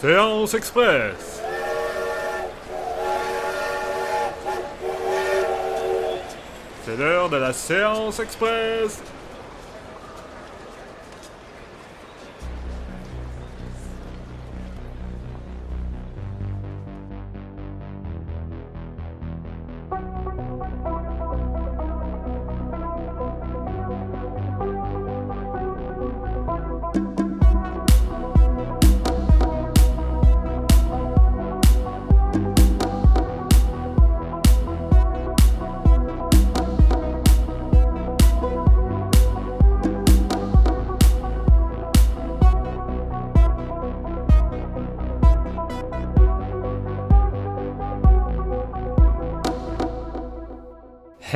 Séance Express. C'est l'heure de la séance express.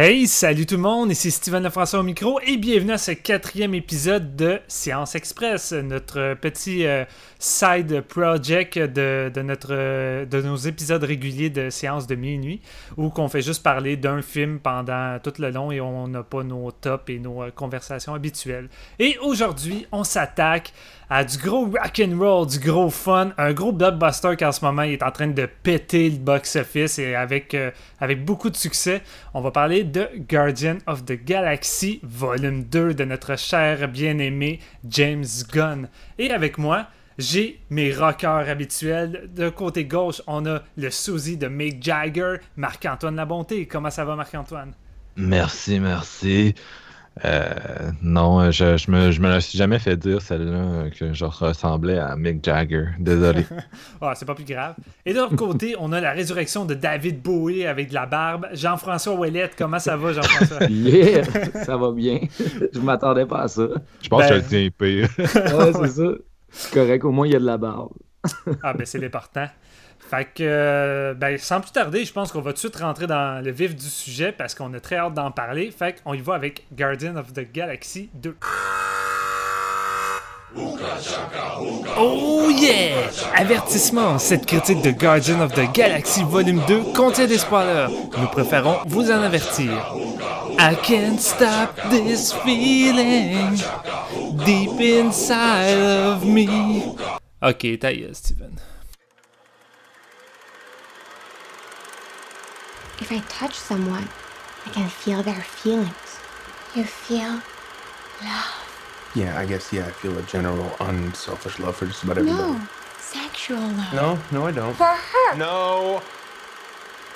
Hey, salut tout le monde, ici Steven Lefrançois au micro et bienvenue à ce quatrième épisode de Séance Express, notre petit euh, side project de, notre, de nos épisodes réguliers de Séance de minuit où qu'on fait juste parler d'un film pendant tout le long et on n'a pas nos tops et nos euh, conversations habituelles. Et aujourd'hui, on s'attaque à du gros rock and roll, du gros fun, un gros blockbuster qui en ce moment est en train de péter le box-office et avec, euh, beaucoup de succès. On va parler de Guardian of the Galaxy, volume 2 de notre cher bien-aimé James Gunn. Et avec moi, j'ai mes rockers habituels. De côté gauche, on a le sosie de Mick Jagger, Marc-Antoine Labonté. Comment ça va, Marc-Antoine? Merci, merci. Euh, non, je, je, me, je me suis jamais fait dire celle-là que je ressemblais à Mick Jagger. Désolé. ah, c'est pas plus grave. Et de l'autre côté, on a la résurrection de David Bowie avec de la barbe. Jean-François Ouellette, comment ça va, Jean-François? yeah, ça va bien. Je m'attendais pas à ça. Je pense que je le tiens pire. ouais, c'est ça. C'est correct, au moins il y a de la barbe. ah, ben c'est l'important. Fait que, euh, ben, sans plus tarder, je pense qu'on va tout de suite rentrer dans le vif du sujet parce qu'on a très hâte d'en parler. Fait qu'on y va avec Guardian of the Galaxy 2. Oh yeah! Avertissement, cette critique de Guardian of the Galaxy Volume 2 contient des spoilers. Nous préférons vous en avertir. I can't stop this feeling deep inside of me. Ok, taille, Steven. If I touch someone, I can feel their feelings. You feel love. Yeah, I guess, yeah, I feel a general unselfish love for just about everybody. No, sexual love. No, no, I don't. For her. No.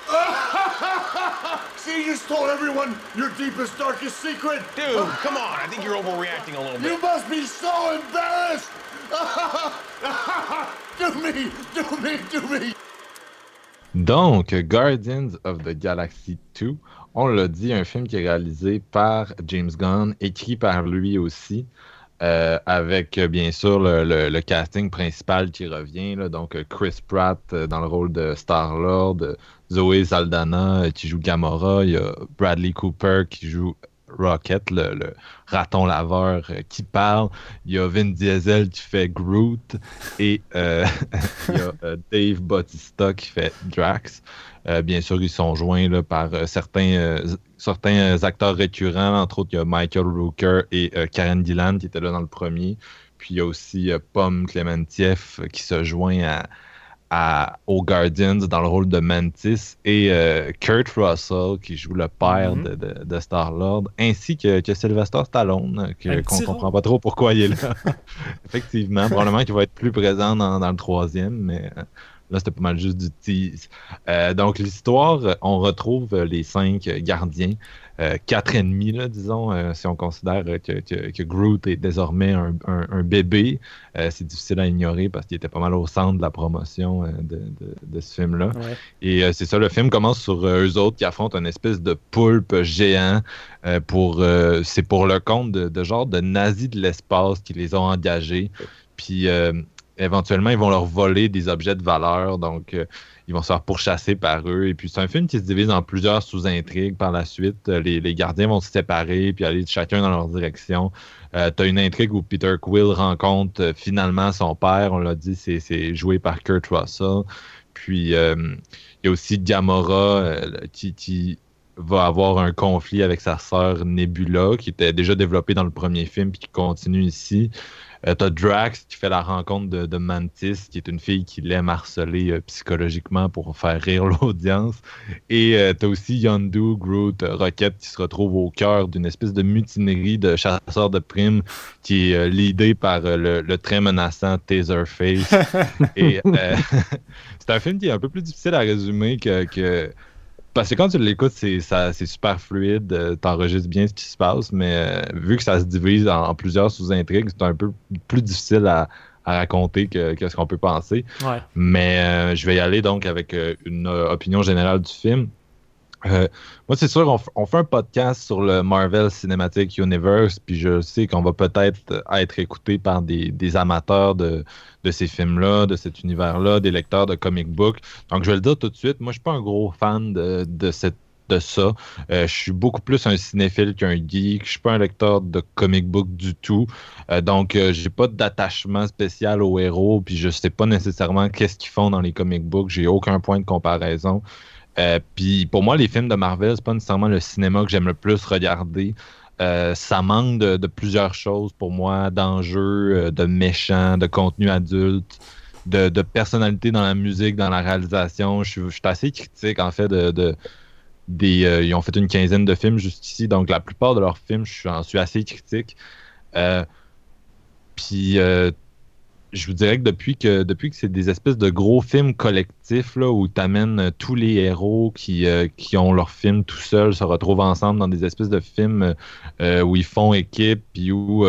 See, you just told everyone your deepest, darkest secret. Dude, come on. I think you're overreacting a little bit. You must be so embarrassed. do me, do me, do me. Donc, Guardians of the Galaxy 2, on l'a dit, un film qui est réalisé par James Gunn, écrit par lui aussi, euh, avec bien sûr le, casting principal qui revient, donc Chris Pratt euh, dans le rôle de Star-Lord, Zoé Saldana euh, qui joue Gamora, il y a Bradley Cooper qui joue Rocket, le, raton laveur euh, qui parle. Il y a Vin Diesel qui fait Groot et euh, il y a euh, Dave Bautista qui fait Drax. bien sûr, ils sont joints par certains, acteurs récurrents. Entre autres, il y a Michael Rooker et Karen Gillan qui étaient là dans le premier. Puis il y a aussi Pomme Clementieff qui se joint à, aux Guardians dans le rôle de Mantis et euh, Kurt Russell qui joue le père mhm. de, Star-Lord, ainsi que, Sylvester Stallone, qu'on ne comprend pas trop pourquoi il est là. Effectivement, probablement qu'il va être plus présent dans, dans le troisième, mais euh, Là, c'était pas mal juste du tease. Euh, donc, l'histoire, on retrouve les cinq gardiens, quatre ennemis, là, disons, euh, si on considère que, Groot est désormais un, bébé. c'est difficile à ignorer parce qu'il était pas mal au centre de la promotion de, ce film-là. Et c'est ça, le film commence sur eux autres qui affrontent une espèce de poulpe géant. pour C'est pour le compte de, de genre de nazis de l'espace qui les ont engagés. Puis éventuellement, ils vont leur voler des objets de valeur. Donc, euh, ils vont se faire pourchasser par eux. Et puis, c'est un film qui se divise en plusieurs sous-intrigues par la suite. Euh, les, gardiens vont se séparer puis aller chacun dans leur direction. Euh, tu une intrigue où Peter Quill rencontre finalement son père. On l'a dit, c'est joué par Kurt Russell. Puis, il y a aussi Gamora qui, va avoir un conflit avec sa sœur Nebula, qui était déjà développée dans le premier film, puis qui continue ici. Euh, t'as Drax qui fait la rencontre de, Mantis, qui est une fille qui l'aime harceler euh, psychologiquement pour faire rire l'audience. Et euh, t'as aussi Yondu, Groot, Rocket qui se retrouve au cœur d'une espèce de mutinerie de chasseurs de primes qui est l'idée par le, très menaçant Taserface. Et c'est un film qui est un peu plus difficile à résumer que parce que quand tu l'écoutes, c'est, super fluide, euh, t'enregistres bien ce qui se passe, mais euh, vu que ça se divise en, plusieurs sous-intrigues, c'est un peu plus difficile à, raconter que, ce qu'on peut penser. Mais euh, je vais y aller donc avec une opinion générale du film. Euh, moi, c'est sûr, on, fait un podcast sur le Marvel Cinematic Universe, puis je sais qu'on va peut-être être écouté par des, amateurs de, ces films-là, de cet univers-là, des lecteurs de comic book. Donc, je vais le dire tout de suite, moi, je suis pas un gros fan de, ça. Euh, je suis beaucoup plus un cinéphile qu'un geek. Je suis pas un lecteur de comic book du tout. Euh, donc, euh, j'ai pas d'attachement spécial aux héros. Puis, je sais pas nécessairement qu'est-ce qu'ils font dans les comic books. J'ai aucun point de comparaison. Euh, puis pour moi, les films de Marvel, c'est pas nécessairement le cinéma que j'aime le plus regarder. Euh, ça manque de, plusieurs choses pour moi, d'enjeux, euh, de méchants, de contenu adulte, de, personnalité dans la musique, dans la réalisation. Je suis, assez critique en fait de, des, ils ont fait une quinzaine de films jusqu'ici, donc la plupart de leurs films, je suis assez critique. puis je vous dirais que depuis que depuis que c'est des espèces de gros films collectifs là, où tu amènes euh, tous les héros qui, euh, qui ont leur film tout seuls se retrouvent ensemble dans des espèces de films euh, où ils font équipe, puis où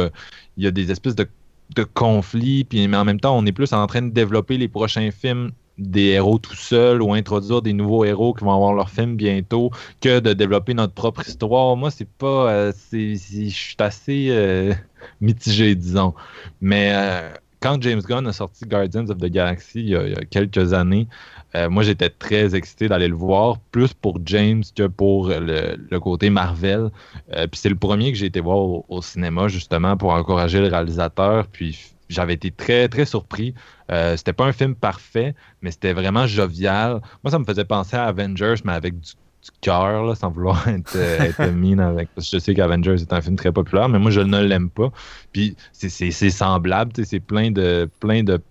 il y a des espèces de, de conflits, puis mais en même temps, on est plus en train de développer les prochains films des héros tout seuls ou introduire des nouveaux héros qui vont avoir leur film bientôt que de développer notre propre histoire. Moi, c'est pas. je suis assez mitigé, disons. Mais quand James Gunn a sorti Guardians of the Galaxy il y a, quelques années, euh, moi j'étais très excité d'aller le voir, plus pour James que pour le, côté Marvel. Euh, puis c'est le premier que j'ai été voir au, cinéma justement pour encourager le réalisateur. Puis j'avais été très très surpris. Euh, c'était pas un film parfait, mais c'était vraiment jovial. Moi ça me faisait penser à Avengers, mais avec du du cœur, sans vouloir être, euh, mine avec. Parce que je sais qu'Avengers est un film très populaire, mais moi, je ne l'aime pas. Puis c'est semblable, c'est plein de plein de,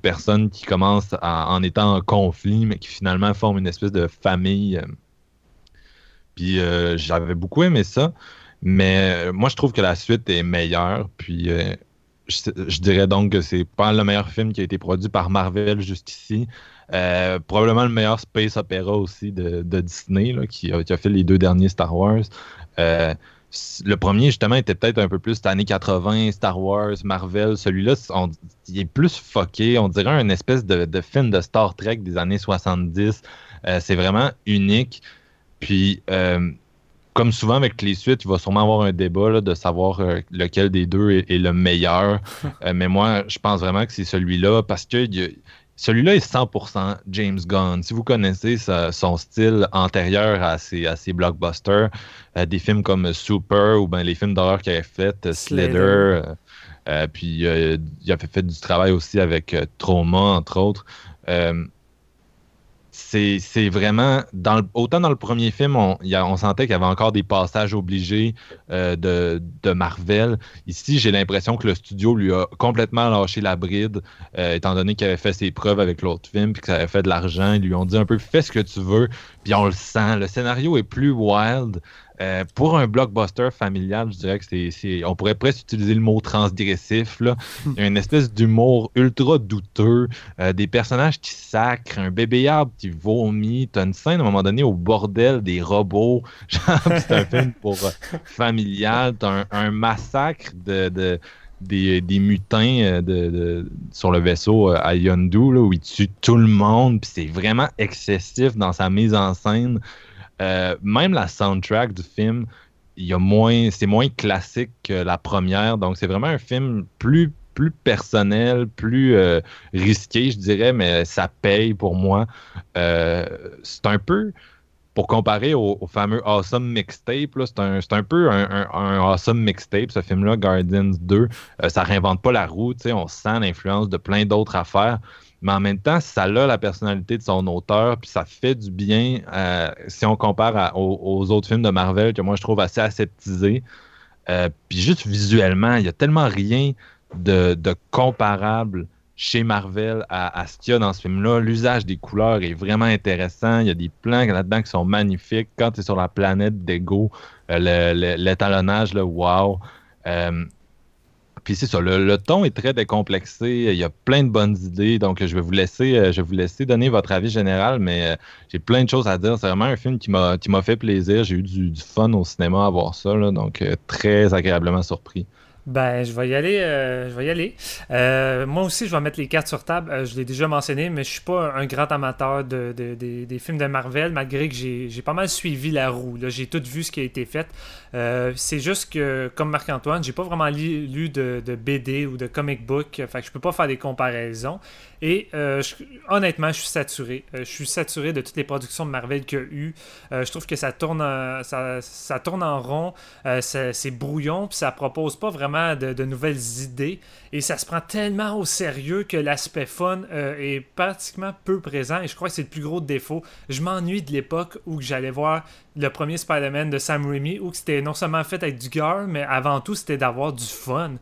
personnes qui commencent en étant en conflit, mais qui finalement forment une espèce de famille. Puis euh, j'avais beaucoup aimé ça. Mais euh, moi, je trouve que la suite est meilleure. Puis je, dirais donc que c'est pas le meilleur film qui a été produit par Marvel jusqu'ici. Euh, probablement le meilleur space opéra aussi de, Disney, qui, a, fait les deux derniers Star Wars. Euh, le premier, justement, était peut-être un peu plus années 80, Star Wars, Marvel. Celui-là, il est plus fucké. On dirait un espèce de, film de Star Trek des années 70. Euh, c'est vraiment unique. Puis, comme souvent avec les suites, il va sûrement avoir un débat de savoir lequel des deux est, est le meilleur. mais moi, je pense vraiment que c'est celui-là parce que celui-là est 100% James Gunn. Si vous connaissez son style antérieur à ses, blockbusters, euh, des films comme Super ou ben, les films d'horreur qu'il avait fait, euh, Slither, euh, puis il avait fait du travail aussi avec Trauma, entre autres c'est vraiment autant dans le premier film on, on sentait qu'il y avait encore des passages obligés euh, de, Marvel. Ici j'ai l'impression que le studio lui a complètement lâché la bride euh, étant donné qu'il avait fait ses preuves avec l'autre film puis que ça avait fait de l'argent. Ils lui ont dit un peu fais ce que tu veux puis on le sent. Le scénario est plus wild euh, pour un blockbuster familial, je dirais que c'est. On pourrait presque utiliser le mot transgressif. Là. Il y a une espèce d'humour ultra douteux, euh, des personnages qui sacrent, un bébé arbre qui vomit. T'as une scène à un moment donné au bordel des robots. c'est un film pour euh, familial. T'as un, massacre de, des, mutins de, sur le vaisseau à Yondu, où il tue tout le monde, puis c'est vraiment excessif dans sa mise en scène. Euh, même la soundtrack du film, il y a moins, c'est moins classique que la première. Donc, c'est vraiment un film plus, plus personnel, plus euh, risqué, je dirais, mais ça paye pour moi. Euh, c'est un peu, pour comparer au, fameux Awesome Mixtape, c'est un, peu un, Awesome Mixtape, ce film-là, Guardians 2. ça réinvente pas la roue, on sent l'influence de plein d'autres affaires. Mais en même temps, ça a la personnalité de son auteur, puis ça fait du bien euh, si on compare aux, autres films de Marvel que moi je trouve assez aseptisés. Euh, puis juste visuellement, il y a tellement rien de, comparable chez Marvel à, ce qu'il y a dans ce film-là. L'usage des couleurs est vraiment intéressant. Il y a des plans là-dedans qui sont magnifiques. Quand tu es sur la planète d'Ego, euh, l'étalonnage, le, wow. Puis c'est ça, le, ton est très décomplexé, il y a plein de bonnes idées, donc je vais vous laisser, euh, je vais vous laisser donner votre avis général, mais euh, j'ai plein de choses à dire. C'est vraiment un film qui m'a fait plaisir. J'ai eu du, fun au cinéma à voir ça, donc euh, très agréablement surpris. Ben, je vais y aller. Euh, je vais y aller. Euh, moi aussi, je vais mettre les cartes sur table. Euh, je l'ai déjà mentionné, mais je suis pas un grand amateur de, des films de Marvel, malgré que j'ai pas mal suivi la roue. J'ai tout vu ce qui a été fait. c'est juste que, comme Marc-Antoine, j'ai pas vraiment lu, de, BD ou de comic book. Fait que je peux pas faire des comparaisons. Et euh, honnêtement, je suis saturé. Euh, je suis saturé de toutes les productions de Marvel qu'il y a eu. Euh, je trouve que ça tourne, en rond, c'est brouillon, puis ça propose pas vraiment de, nouvelles idées. Et ça se prend tellement au sérieux que l'aspect fun est pratiquement peu présent. Et je crois que c'est le plus gros défaut. Je m'ennuie de l'époque où j'allais voir le premier Spider-Man de Sam Raimi, où c'était non seulement fait avec du gars, mais avant tout, c'était d'avoir du fun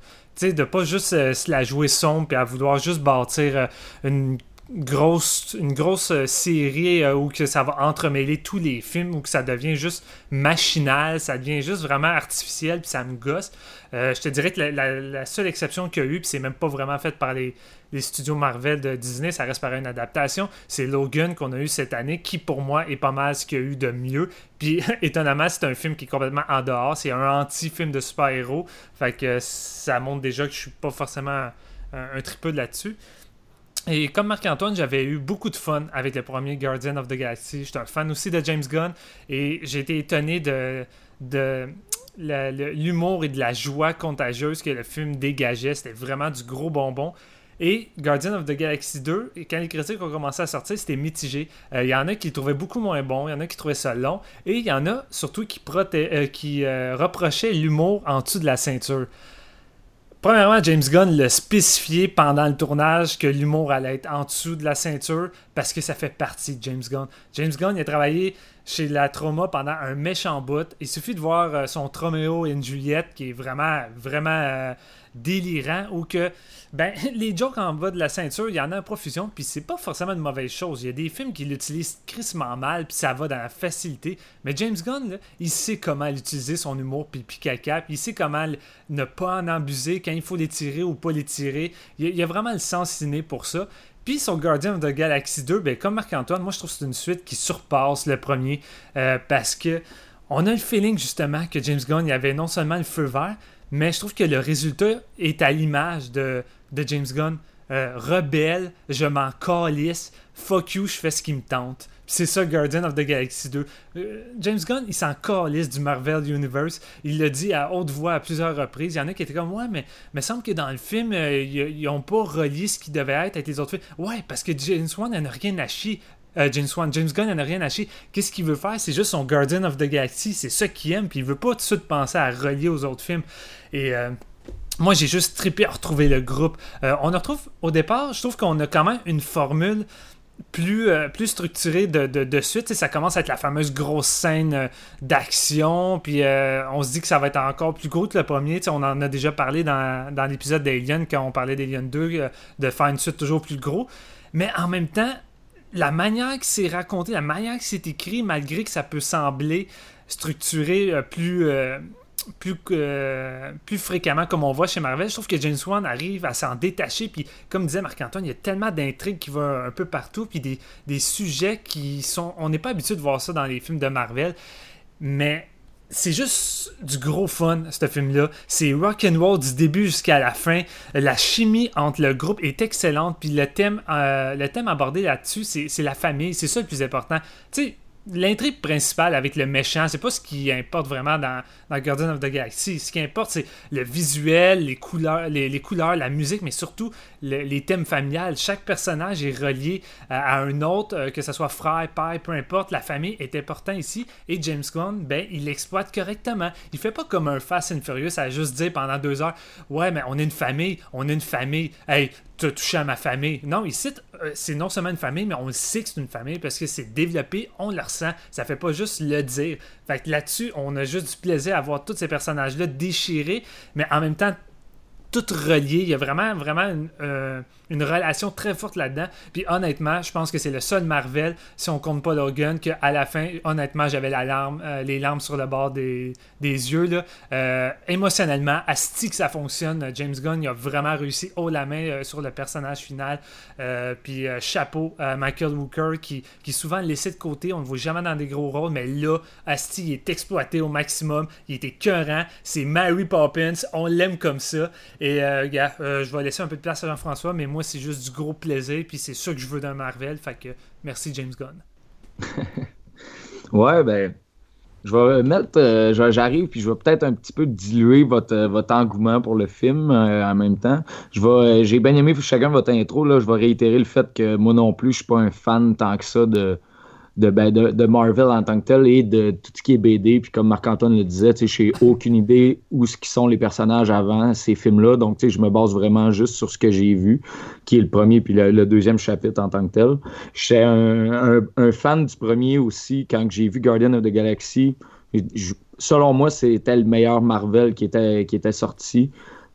de pas juste euh, se la jouer sombre et à vouloir juste bâtir euh, une grosse, une grosse euh, série où que ça va entremêler tous les films ou que ça devient juste machinal, ça devient juste vraiment artificiel puis ça me gosse. je te dirais que la, seule exception qu'il y a eu, puis c'est même pas vraiment fait par les, les studios Marvel de Disney, ça reste par une adaptation. C'est Logan qu'on a eu cette année, qui pour moi est pas mal ce qu'il y a eu de mieux. Puis étonnamment, c'est un film qui est complètement en dehors. C'est un anti-film de super-héros. Fait que ça montre déjà que je suis pas forcément un, un tripeux là-dessus. Et comme Marc-Antoine, j'avais eu beaucoup de fun avec le premier Guardian of the Galaxy. J'étais un fan aussi de James Gunn et j'ai été étonné de, l'humour et de la joie contagieuse que le film dégageait. C'était vraiment du gros bonbon. Et Guardian of the Galaxy 2, quand les critiques ont commencé à sortir, c'était mitigé. Il euh, y en a qui trouvaient beaucoup moins bon, il y en a qui trouvaient ça long, et il y en a surtout qui, euh, euh, reprochaient l'humour en dessous de la ceinture. Premièrement, James Gunn l'a spécifié pendant le tournage que l'humour allait être en dessous de la ceinture parce que ça fait partie de James Gunn. James Gunn a travaillé chez la Trauma pendant un méchant bout. Il suffit de voir son Tromeo et Juliette qui est vraiment, vraiment délirant ou que ben, les jokes en bas de la ceinture, il y en a en profusion, puis c'est pas forcément une mauvaise chose. Il y a des films qui l'utilisent crissement mal, puis ça va dans la facilité. Mais James Gunn, il sait comment utiliser son humour puis, caca, puis il sait comment ne pas en abuser quand il faut les tirer ou pas les tirer. Il y a, vraiment le sens ciné pour ça. Puis son Guardian of the Galaxy 2, ben, comme Marc-Antoine, moi je trouve que c'est une suite qui surpasse le premier euh, parce que on a le feeling justement que James Gunn il avait non seulement le feu vert, mais je trouve que le résultat est à l'image de, de James Gunn. Euh, rebelle, je m'en calisse, fuck you, je fais ce qui me tente. C'est ça, Guardian of the Galaxy 2. Euh, James Gunn, il s'en calisse du Marvel Universe. Il l'a dit à haute voix à plusieurs reprises. Il y en a qui étaient comme, ouais, mais me semble que dans le film, euh, ils n'ont pas relié ce qui devait être avec les autres films. Ouais, parce que James Wan n'en a rien à chier. James Wan, James Gunn n'en a rien à chier. Qu'est-ce qu'il veut faire? C'est juste son Guardian of the Galaxy. C'est ça qu'il aime. Puis il veut pas tout de suite penser à relier aux autres films. Et moi, j'ai juste trippé à retrouver le groupe. Euh, on retrouve, au départ, je trouve qu'on a quand même une formule plus, euh, plus structurée de, de, suite. ça commence à être la fameuse grosse scène euh, d'action. Puis on se dit que ça va être encore plus gros que le premier. on en a déjà parlé dans, dans l'épisode d'Alien, quand on parlait d'Alien 2, de faire une suite toujours plus gros. Mais en même temps, la manière que c'est raconté, la manière que c'est écrit, malgré que ça peut sembler structuré plus plus, euh, plus fréquemment comme on voit chez Marvel. Je trouve que James Wan arrive à s'en détacher. Puis, comme disait Marc-Antoine, il y a tellement d'intrigues qui vont un peu partout. Puis des, des sujets qui sont. On n'est pas habitué de voir ça dans les films de Marvel. Mais c'est juste du gros fun, ce film-là. C'est rock and roll du début jusqu'à la fin. La chimie entre le groupe est excellente. Puis le thème, euh, le thème abordé là-dessus, c'est la famille. C'est ça le plus important. Tu sais, l'intrigue principale avec le méchant, c'est pas ce qui importe vraiment dans, dans Guardian of the Galaxy. Ce qui importe, c'est le visuel, les couleurs, les, couleurs, la musique, mais surtout les thèmes familiales. Chaque personnage est relié à, un autre, euh, que ce soit frère, père, peu importe. La famille est importante ici. Et James Gunn, ben, il l'exploite correctement. Il fait pas comme un Fast and Furious à juste dire pendant deux heures Ouais, mais on est une famille, on est une famille. Hey, t'as touché à ma famille. Non, ici, euh, c'est non seulement une famille, mais on le sait que c'est une famille parce que c'est développé, on le ressent. Ça fait pas juste le dire. Fait que là-dessus, on a juste du plaisir à voir tous ces personnages-là déchirés, mais en même temps, tout relié. Il y a vraiment, vraiment une, euh, une relation très forte là-dedans. Puis honnêtement, je pense que c'est le seul Marvel, si on compte pas Logan, qu'à la fin, honnêtement, j'avais la larme, euh, les larmes sur le bord des, des yeux. Là. Euh, émotionnellement, asti que ça fonctionne. James Gunn il a vraiment réussi haut la main euh, sur le personnage final. puis chapeau à Michael Wooker qui, qui est souvent laissé de côté. On ne le voit jamais dans des gros rôles, mais là, Asti il est exploité au maximum. Il était écœurant. C'est Mary Poppins. On l'aime comme ça. Et gars, je vais laisser un peu de place à Jean-François, mais moi, c'est juste du gros plaisir, puis c'est ça que je veux d'un Marvel. Fait que merci, James Gunn. ouais, ben, je vais mettre, euh, j'arrive, puis je vais peut-être un petit peu diluer votre, euh, votre engouement pour le film euh, en même temps. J'ai bien aimé chacun votre intro, là. Je vais réitérer le fait que moi non plus, je suis pas un fan tant que ça de ben, de, Marvel en tant que tel et de tout ce qui est BD. Puis comme Marc-Antoine le disait, je n'ai aucune idée où ce qui sont les personnages avant ces films-là. Donc, je me base vraiment juste sur ce que j'ai vu, qui est le premier puis le, deuxième chapitre en tant que tel. J'étais un, un, fan du premier aussi quand j'ai vu Guardian of the Galaxy. selon moi, c'était le meilleur Marvel qui était, qui était sorti.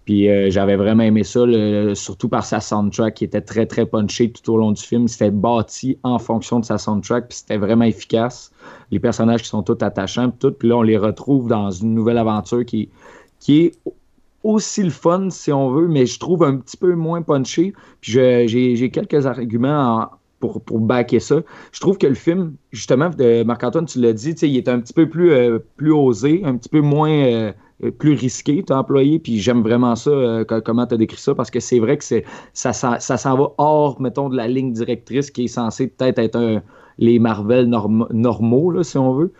Puis euh, j'avais vraiment aimé ça, surtout par sa soundtrack qui était très très punché tout au long du film. C'était bâti en fonction de sa soundtrack, puis c'était vraiment efficace. Les personnages qui sont tous attachants, puis tout. Puis là, on les retrouve dans une nouvelle aventure qui, qui est aussi le fun, si on veut, mais je trouve un petit peu moins punché. Puis j'ai quelques arguments pour, pour backer ça. Je trouve que le film, justement, de Marc-Antoine, tu l'as dit, il est un petit peu plus, euh, plus osé, un petit peu moins. Euh, plus risqué, tu employé, puis j'aime vraiment ça, euh, comment tu as décrit ça, parce que c'est vrai que ça, s'en va hors, mettons, de la ligne directrice qui est censée peut-être être un, les Marvel normaux, si on veut.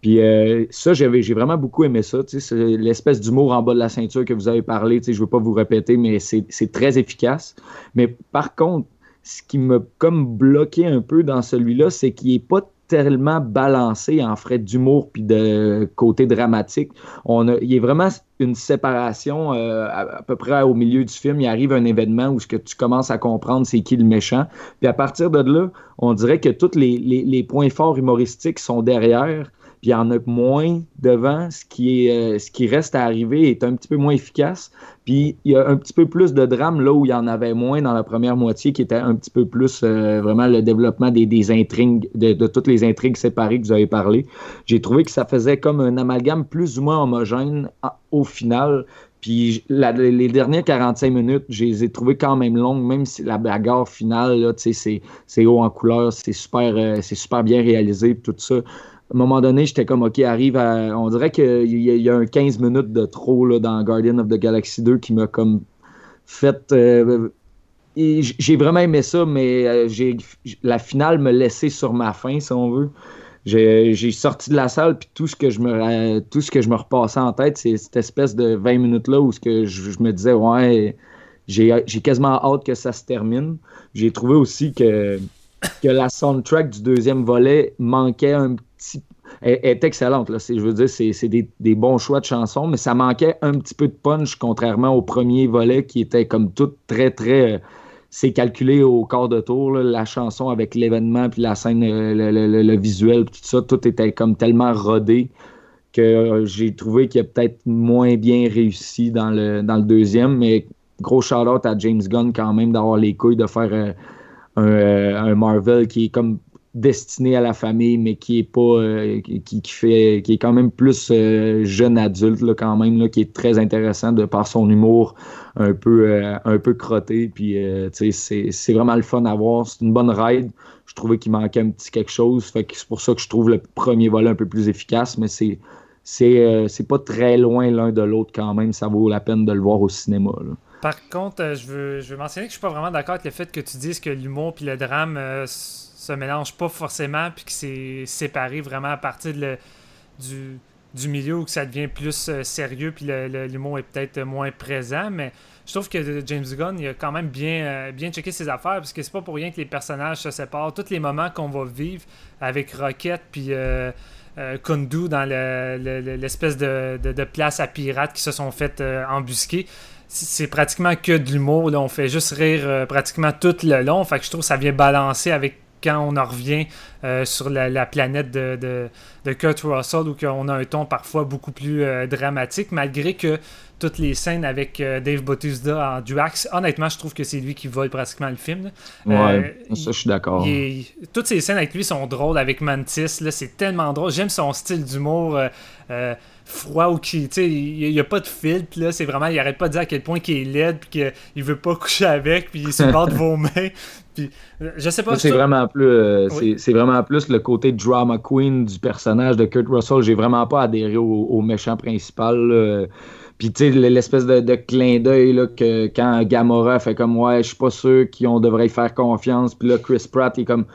Puis euh, ça, j'ai vraiment beaucoup aimé ça. L'espèce d'humour en bas de la ceinture que vous avez parlé. Je ne veux pas vous répéter, mais c'est très efficace. Mais par contre, ce qui m'a comme bloqué un peu dans celui-là, c'est qu'il n'est pas tellement balancé en frais d'humour puis de côté dramatique. On il y a vraiment une séparation euh, à, peu près au milieu du film. Il arrive un événement où ce que tu commences à comprendre c'est qui le méchant. Puis à partir de là, on dirait que tous les points forts humoristiques sont derrière puis il y en a moins devant. Ce qui, est, euh, ce qui reste à arriver est un petit peu moins efficace. Puis il y a un petit peu plus de drame là où il y en avait moins dans la première moitié, qui était un petit peu plus euh, vraiment le développement des, des intrigues, de, toutes les intrigues séparées que vous avez parlé. J'ai trouvé que ça faisait comme un amalgame plus ou moins homogène au final. Puis les dernières 45 minutes, je les ai trouvées quand même longues, même si la bagarre finale, c'est haut en couleur, c'est super, euh, c'est super bien réalisé, tout ça à un moment donné, j'étais comme, OK, arrive à. On dirait qu'il y, a un 15 minutes de trop là, dans Guardian of the Galaxy 2 qui m'a comme fait. Euh, j'ai vraiment aimé ça, mais euh, j'ai la finale me laissait sur ma faim, si on veut. J'ai sorti de la salle, puis tout ce que je me, tout ce que je me repassais en tête, c'est cette espèce de 20 minutes-là où ce que je, je, me disais, ouais, j'ai quasiment hâte que ça se termine. J'ai trouvé aussi que que la soundtrack du deuxième volet manquait un petit est, excellente. Je veux dire, c'est des, bons choix de chansons, mais ça manquait un petit peu de punch, contrairement au premier volet qui était comme tout très, très. Euh, c'est calculé au quart de tour, la chanson avec l'événement, puis la scène, euh, le, visuel, tout ça, tout était comme tellement rodé que euh, j'ai trouvé qu'il a peut-être moins bien réussi dans le, deuxième, mais gros shout-out à James Gunn quand même d'avoir les couilles de faire un, Marvel qui est comme destiné à la famille, mais qui est pas euh, qui, fait qui est quand même plus euh, jeune adulte là, quand même, là, qui est très intéressant de par son humour un peu un peu crotté. Puis c'est vraiment le fun à voir. C'est une bonne ride. Je trouvais qu'il manquait un petit quelque chose. Fait que c'est pour ça que je trouve le premier volet un peu plus efficace, mais c'est c'est pas très loin l'un de l'autre quand même. Ça vaut la peine de le voir au cinéma. Par contre, euh, je veux, je veux mentionner que je suis pas vraiment d'accord avec le fait que tu dises que l'humour puis le drame euh, se mélangent pas forcément puis que c'est séparé vraiment à partir de du, du, milieu où ça devient plus euh, sérieux puis l'humour est peut-être moins présent. Mais je trouve que James Gunn il a quand même bien, bien checké ses affaires parce que c'est pas pour rien que les personnages se séparent. Tous les moments qu'on va vivre avec Rocket puis Kundu dans l'espèce de, de, place à pirates qui se sont fait embusquer c'est pratiquement que de l'humour. On fait juste rire euh, pratiquement tout le long. Fait que je trouve que ça vient balancer avec quand on en revient euh, sur la, planète de, de, Kurt Russell, où on a un ton parfois beaucoup plus euh, dramatique, malgré que toutes les scènes avec Dave Bautista en Duax, honnêtement, je trouve que c'est lui qui vole pratiquement le film. Ouais, ça, je suis d'accord. Toutes ces scènes avec lui sont drôles, avec Mantis, c'est tellement drôle. J'aime son style d'humour froid ou qui, tu sais, il n'y a, pas de filtre, là, c'est vraiment, il arrête pas de dire à quel point qu'il est laid, puis qu'il veut pas coucher avec, puis il se bat de vos mains, puis je sais pas. C'est vraiment plus, euh, c'est vraiment plus le côté drama queen du personnage de Kurt Russell, j'ai vraiment pas adhéré au, méchant principal, Puis, tu sais, l'espèce de, clin d'œil que quand Gamora fait comme, ouais, je suis pas sûr qu'on devrait y faire confiance. Puis là, Chris Pratt est comme,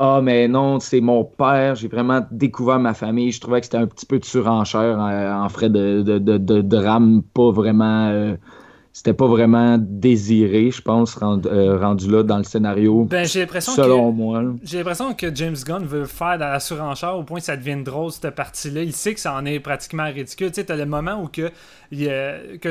ah, mais non, c'est mon père, j'ai vraiment découvert ma famille. Je trouvais que c'était un petit peu de surenchère en, frais de, de, drame, pas vraiment. Euh, c'était pas vraiment désiré, je pense, euh, rendu, là dans le scénario. Ben, j'ai l'impression selon moi. J'ai l'impression que James Gunn veut faire dans la surenchère au point que ça devienne drôle, cette partie-là. Il sait que ça en est pratiquement ridicule. Tu sais, t'as le moment où que, il,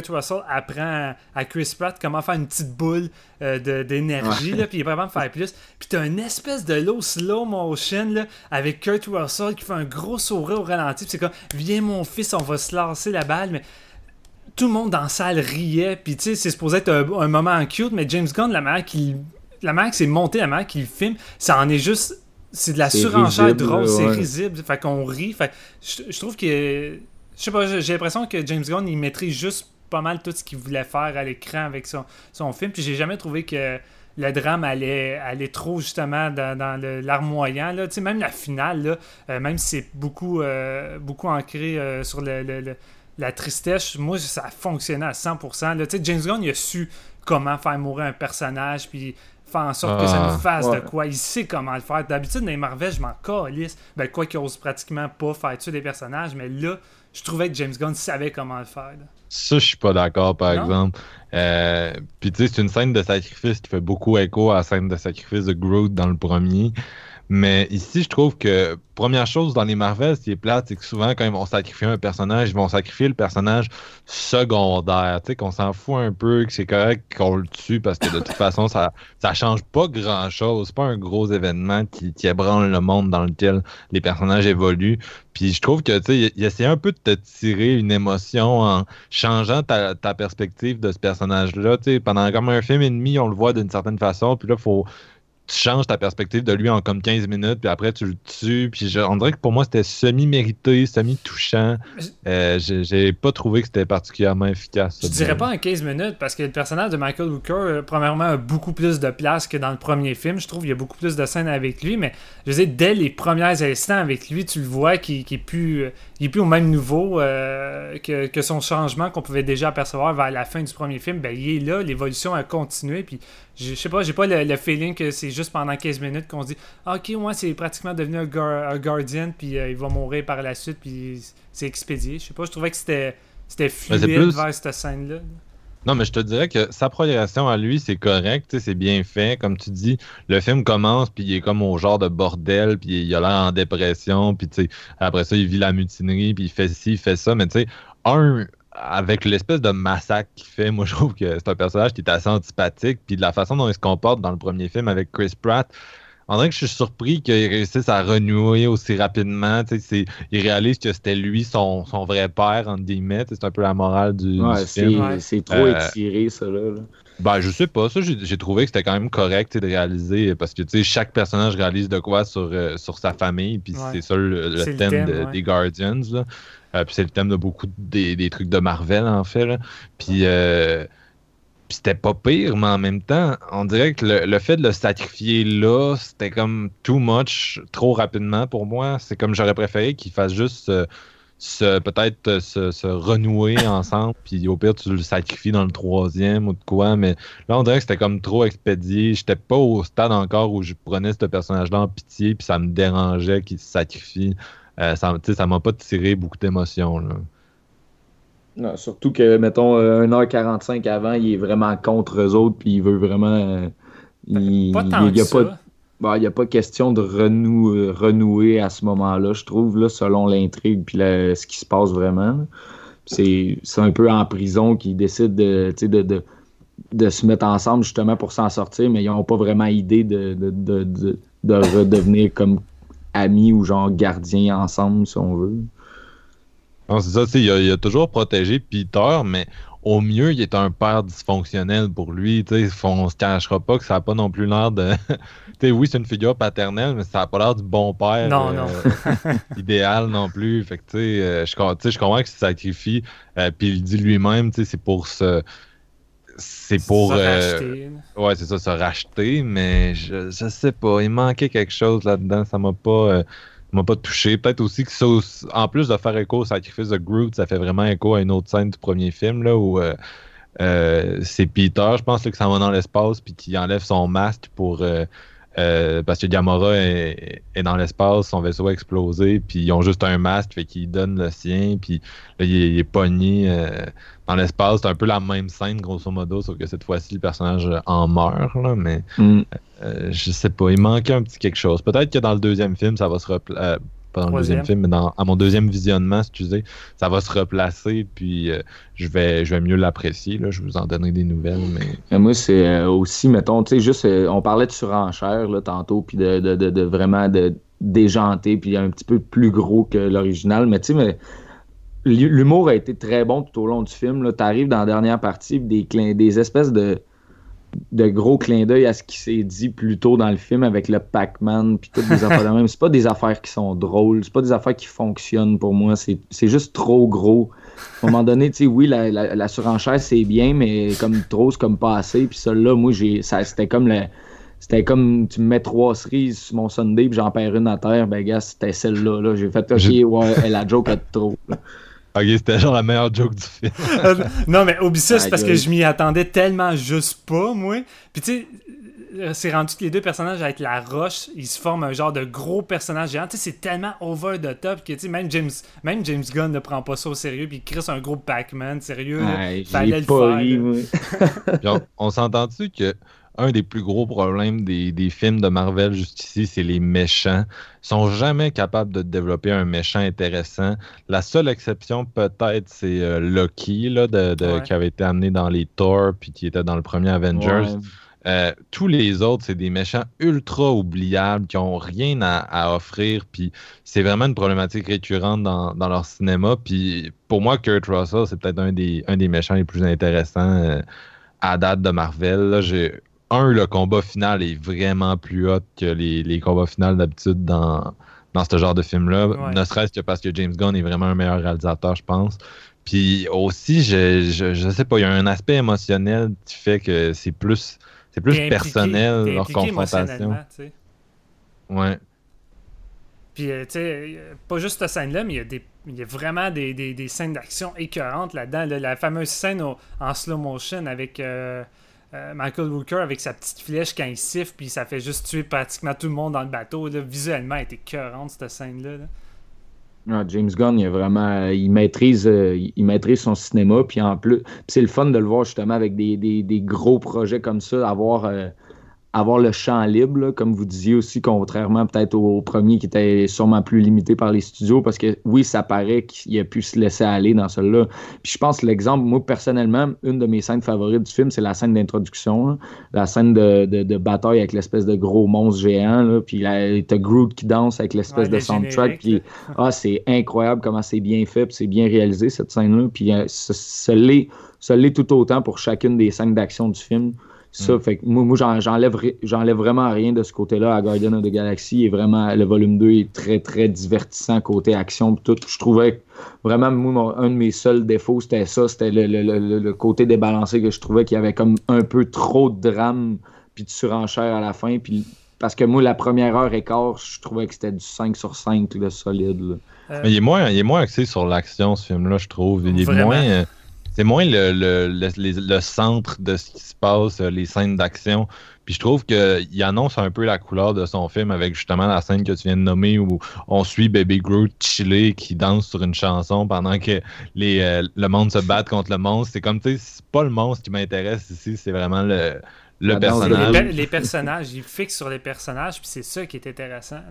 Russell apprend à Chris Pratt comment faire une petite boule euh, d'énergie, puis il est vraiment faire plus. Puis t'as une espèce de low slow motion là, avec Kurt Russell qui fait un gros sourire au ralenti. c'est comme, viens mon fils, on va se lancer la balle, mais tout le monde dans la salle riait. Puis, tu sais, c'est supposé être un, moment cute, mais James Gunn, la manière qu'il. La manière que c'est monté, la manière qu'il filme, ça en est juste. C'est de la surenchère drôle, c'est risible. Fait qu'on rit. Fait je, trouve que. Je sais pas, j'ai l'impression que James Gunn, il maîtrise juste pas mal tout ce qu'il voulait faire à l'écran avec son, son film. Puis j'ai jamais trouvé que le drame allait, allait trop justement dans, dans l'armoyant. Là. Même la finale, là, euh, même si c'est beaucoup, euh, beaucoup ancré euh, sur le, la tristesse, moi, ça a fonctionné à 100%. Là, James Gunn, il a su comment faire mourir un personnage, puis faire en sorte que ça nous ah. fasse de quoi. Il sait comment le faire. D'habitude, dans les Marvel, je m'en calisse. Ben, quoi qu'il ose pratiquement pas faire tuer des personnages, mais là, je trouvais que James Gunn savait comment le faire. Ça, je suis pas d'accord, par exemple. Euh, puis, tu sais, c'est une scène de sacrifice qui fait beaucoup écho à la scène de sacrifice de Groot dans le premier. Mais ici, je trouve que, première chose dans les Marvel, ce qui est plate, c'est que souvent, quand ils vont sacrifier un personnage, ils vont sacrifier le personnage secondaire. Tu sais, qu'on s'en fout un peu, que c'est correct qu'on le tue parce que de toute façon, ça, ça change pas grand chose. C'est pas un gros événement qui, qui ébranle le monde dans lequel les personnages évoluent. Puis je trouve que, tu sais, il essaie un peu de te tirer une émotion en changeant ta, ta perspective de ce personnage-là. Tu sais, pendant comme un film et demi, on le voit d'une certaine façon, puis là, faut tu changes ta perspective de lui en comme 15 minutes, puis après tu le tues. Puis on dirait que pour moi, c'était semi-mérité, semi-touchant. Euh, j'ai pas trouvé que c'était particulièrement efficace. Je dirais pas en 15 minutes, parce que le personnage de Michael Hooker, euh, premièrement, a beaucoup plus de place que dans le premier film. Je trouve qu'il y a beaucoup plus de scènes avec lui, mais je veux dire, dès les premiers instants avec lui, tu le vois qu'il est plus. Il est plus au même niveau euh, que, que, son changement qu'on pouvait déjà apercevoir vers la fin du premier film. Ben, il est là, l'évolution a continué, puis je sais pas, j'ai pas le, feeling que c'est juste pendant 15 minutes qu'on se dit ah, Ok, moi, c'est pratiquement devenu un, un Guardian, puis euh, il va mourir par la suite, puis c'est expédié. Je sais pas, je trouvais que c'était fluide vers cette scène-là. Non, mais je te dirais que sa progression à lui, c'est correct, c'est bien fait. Comme tu dis, le film commence, puis il est comme au genre de bordel, puis il a l'air en dépression, puis après ça, il vit la mutinerie, puis il fait ci, il fait ça. Mais tu sais, un, avec l'espèce de massacre qu'il fait, moi je trouve que c'est un personnage qui est assez antipathique. Puis de la façon dont il se comporte dans le premier film avec Chris Pratt, on dirait que je suis surpris qu'il réussisse à renouer aussi rapidement. Il réalise que c'était lui son, vrai père, entre guillemets. C'est un peu la morale du, film. C'est trop euh, étiré, ça. Là, Ben, je sais pas. Ça, j'ai trouvé que c'était quand même correct de réaliser parce que chaque personnage réalise de quoi sur, euh, sur sa famille. Puis c'est ça le, thème, des Guardians. Là. Euh, puis c'est le thème de beaucoup des, trucs de Marvel, en fait. Euh, puis, c'était pas pire, mais en même temps, on dirait que le, fait de le sacrifier là, c'était comme too much, trop rapidement pour moi. C'est comme j'aurais préféré qu'il fasse juste peut-être se, renouer ensemble, puis au pire, tu le sacrifies dans le troisième ou de quoi, mais là, on dirait que c'était comme trop expédié. J'étais pas au stade encore où je prenais ce personnage-là en pitié, puis ça me dérangeait qu'il se sacrifie. Euh, ça ça m'a pas tiré beaucoup d'émotions. Non, surtout que, mettons, 1h45 euh, avant, il est vraiment contre eux autres, puis il veut vraiment. Euh, il n'y a, pas, bah, a pas question de renouer à ce moment-là, je trouve, là, selon l'intrigue puis ce qui se passe vraiment. c'est un peu en prison qu'ils décident de, de, de, de, se mettre ensemble justement pour s'en sortir, mais ils n'ont pas vraiment idée de, de, de, redevenir comme amis ou genre gardiens ensemble, si on veut. C'est ça, il a, il a, toujours protégé Peter, mais au mieux, il est un père dysfonctionnel pour lui. On se cachera pas que ça n'a pas non plus l'air de. oui, c'est une figure paternelle, mais ça n'a pas l'air du bon père non, non. Euh, idéal non plus. Fait que, euh, je, je comprends qu'il se sacrifie. Euh, puis il dit lui-même, c'est pour se. C'est pour. Se racheter. ouais, c'est ça, se racheter, mais je, je sais pas. Il manquait quelque chose là-dedans. Ça m'a pas m'a pas touché. Peut-être aussi que ça, en plus de faire écho au sacrifice de Groot, ça fait vraiment écho à une autre scène du premier film là, où euh, euh, c'est Peter, je pense, que ça va dans l'espace puis qui enlève son masque pour. Euh, parce que Gamora est, dans l'espace, son vaisseau a explosé, puis ils ont juste un masque, fait qu'ils donnent le sien, puis là, il, est pogné dans l'espace. C'est un peu la même scène, grosso modo, sauf que cette fois-ci, le personnage en meurt, là, mais mm. Euh, je sais pas, il manquait un petit quelque chose. Peut-être que dans le deuxième film, ça va se. Euh, pas dans le deuxième film, mais dans, à mon deuxième visionnement, excusez, ça va se replacer, puis euh, je, vais, je vais mieux l'apprécier. Je vous en donnerai des nouvelles. Mais... moi, c'est aussi, mettons, tu sais, juste, on parlait de surenchère là, tantôt, puis de, de, de, vraiment de déjanter, puis un petit peu plus gros que l'original, mais tu sais, mais l'humour a été très bon tout au long du film. Tu arrives dans la dernière partie, des, des espèces de de gros clins d'œil à ce qui s'est dit plus tôt dans le film avec le Pac-Man puis toutes des affaires de même. C'est pas des affaires qui sont drôles, c'est pas des affaires qui fonctionnent pour moi. C'est juste trop gros. À un moment donné, tu sais, oui, la, la, surenchère c'est bien, mais comme trop, c'est comme pas assez. Puis ça là, moi, j'ai, c'était comme le, c'était comme tu me mets trois cerises sur mon Sunday puis j'en perds une à terre. Ben gars, c'était celle-là. Là. J'ai fait ok, ouais, la joke a trop. Ok, c'était genre la meilleure joke du film. non, mais oublie ça, c'est parce que je m'y attendais tellement juste pas, moi. Puis tu sais, euh, c'est rendu que les deux personnages avec la roche, ils se forment un genre de gros personnage géant. Tu sais, c'est tellement over the top que tu sais, même James, même James Gunn ne prend pas ça au sérieux, puis crée un gros Pac-Man, sérieux. Ouais, fallait le faire. Genre, on s'entend-tu que un des plus gros problèmes des, films de Marvel juste ici, c'est les méchants. Ils sont jamais capables de développer un méchant intéressant. La seule exception, peut-être, c'est euh, Loki, là, de, qui avait été amené dans les Thor, puis qui était dans le premier Avengers. Euh, tous les autres, c'est des méchants ultra oubliables qui ont rien à, offrir. Puis c'est vraiment une problématique récurrente dans, leur cinéma. Puis pour moi, Kurt Russell, c'est peut-être un des, un des méchants les plus intéressants euh, à date de Marvel. J'ai un, le combat final est vraiment plus hot que les, combats finaux d'habitude dans, dans ce genre de film-là. Ne serait-ce que parce que James Gunn est vraiment un meilleur réalisateur, je pense. Puis aussi, je, je, sais pas, il y a un aspect émotionnel qui fait que c'est plus, c'est plus personnel leur confrontation. Ouais. Puis, euh, tu sais, pas juste cette scène-là, mais il y a, des, il y a vraiment des, des, scènes d'action écœurantes là-dedans. la fameuse scène en slow motion avec. Euh, euh, Michael Rooker avec sa petite flèche quand il siffle, puis ça fait juste tuer pratiquement tout le monde dans le bateau. Visuellement, elle était cœurante, cette scène-là. Ah, James Gunn, il, vraiment, il, maîtrise, euh, il maîtrise son cinéma, puis en plus, c'est le fun de le voir justement avec des, gros projets comme ça, avoir euh, avoir le champ libre, comme vous disiez aussi, contrairement peut-être au, premier qui était sûrement plus limité par les studios, parce que oui, ça paraît qu'il a pu se laisser aller dans celui-là. Puis je pense l'exemple, moi personnellement, une de mes scènes favorites du film, c'est la scène d'introduction, la scène de, bataille avec l'espèce de gros monstre géant, là, puis t'as Groot qui danse avec l'espèce de soundtrack, puis ah, c'est incroyable comment c'est bien fait, puis c'est bien réalisé cette scène-là, puis euh, ça l'est tout autant pour chacune des scènes d'action du film. Ça, mm. fait que moi, moi j'enlève, j'enlève vraiment rien de ce côté-là à Guardian of the Galaxy. Et vraiment, le volume 2 est très, très divertissant côté action. Tout. Je trouvais vraiment, moi, un de mes seuls défauts, c'était ça. C'était le, le, le, côté débalancé que je trouvais qu'il y avait comme un peu trop de drame puis de surenchère à la fin. Puis, parce que moi, la première heure et quart, je trouvais que c'était du 5 sur 5 le solide. Euh, Mais il est, moins, il est moins axé sur l'action, ce film-là, je trouve. Il est moins. C'est moins le, le, le, centre de ce qui se passe, euh, les scènes d'action. Puis je trouve qu'il annonce un peu la couleur de son film avec justement la scène que tu viens de nommer où on suit Baby Groot chiller qui danse sur une chanson pendant que les, euh, le monde se bat contre le monstre. C'est comme, tu sais, c'est pas le monstre qui m'intéresse ici, c'est vraiment le, le personnage. Les, personnages, il fixe sur les personnages, puis c'est ça qui est intéressant.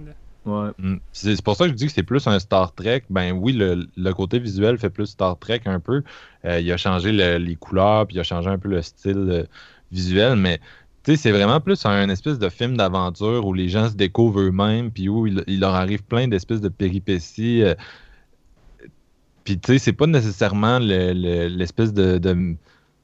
Ouais. Mm. C'est pour ça que je dis que c'est plus un Star Trek. Ben oui, le, côté visuel fait plus Star Trek un peu. Euh, il a changé le- les couleurs, puis il a changé un peu le style euh, visuel, mais c'est vraiment plus un espèce de film d'aventure où les gens se découvrent eux-mêmes, puis où il, leur arrive plein d'espèces de péripéties. euh, puis tu sais, c'est pas nécessairement le- le- l'espèce de-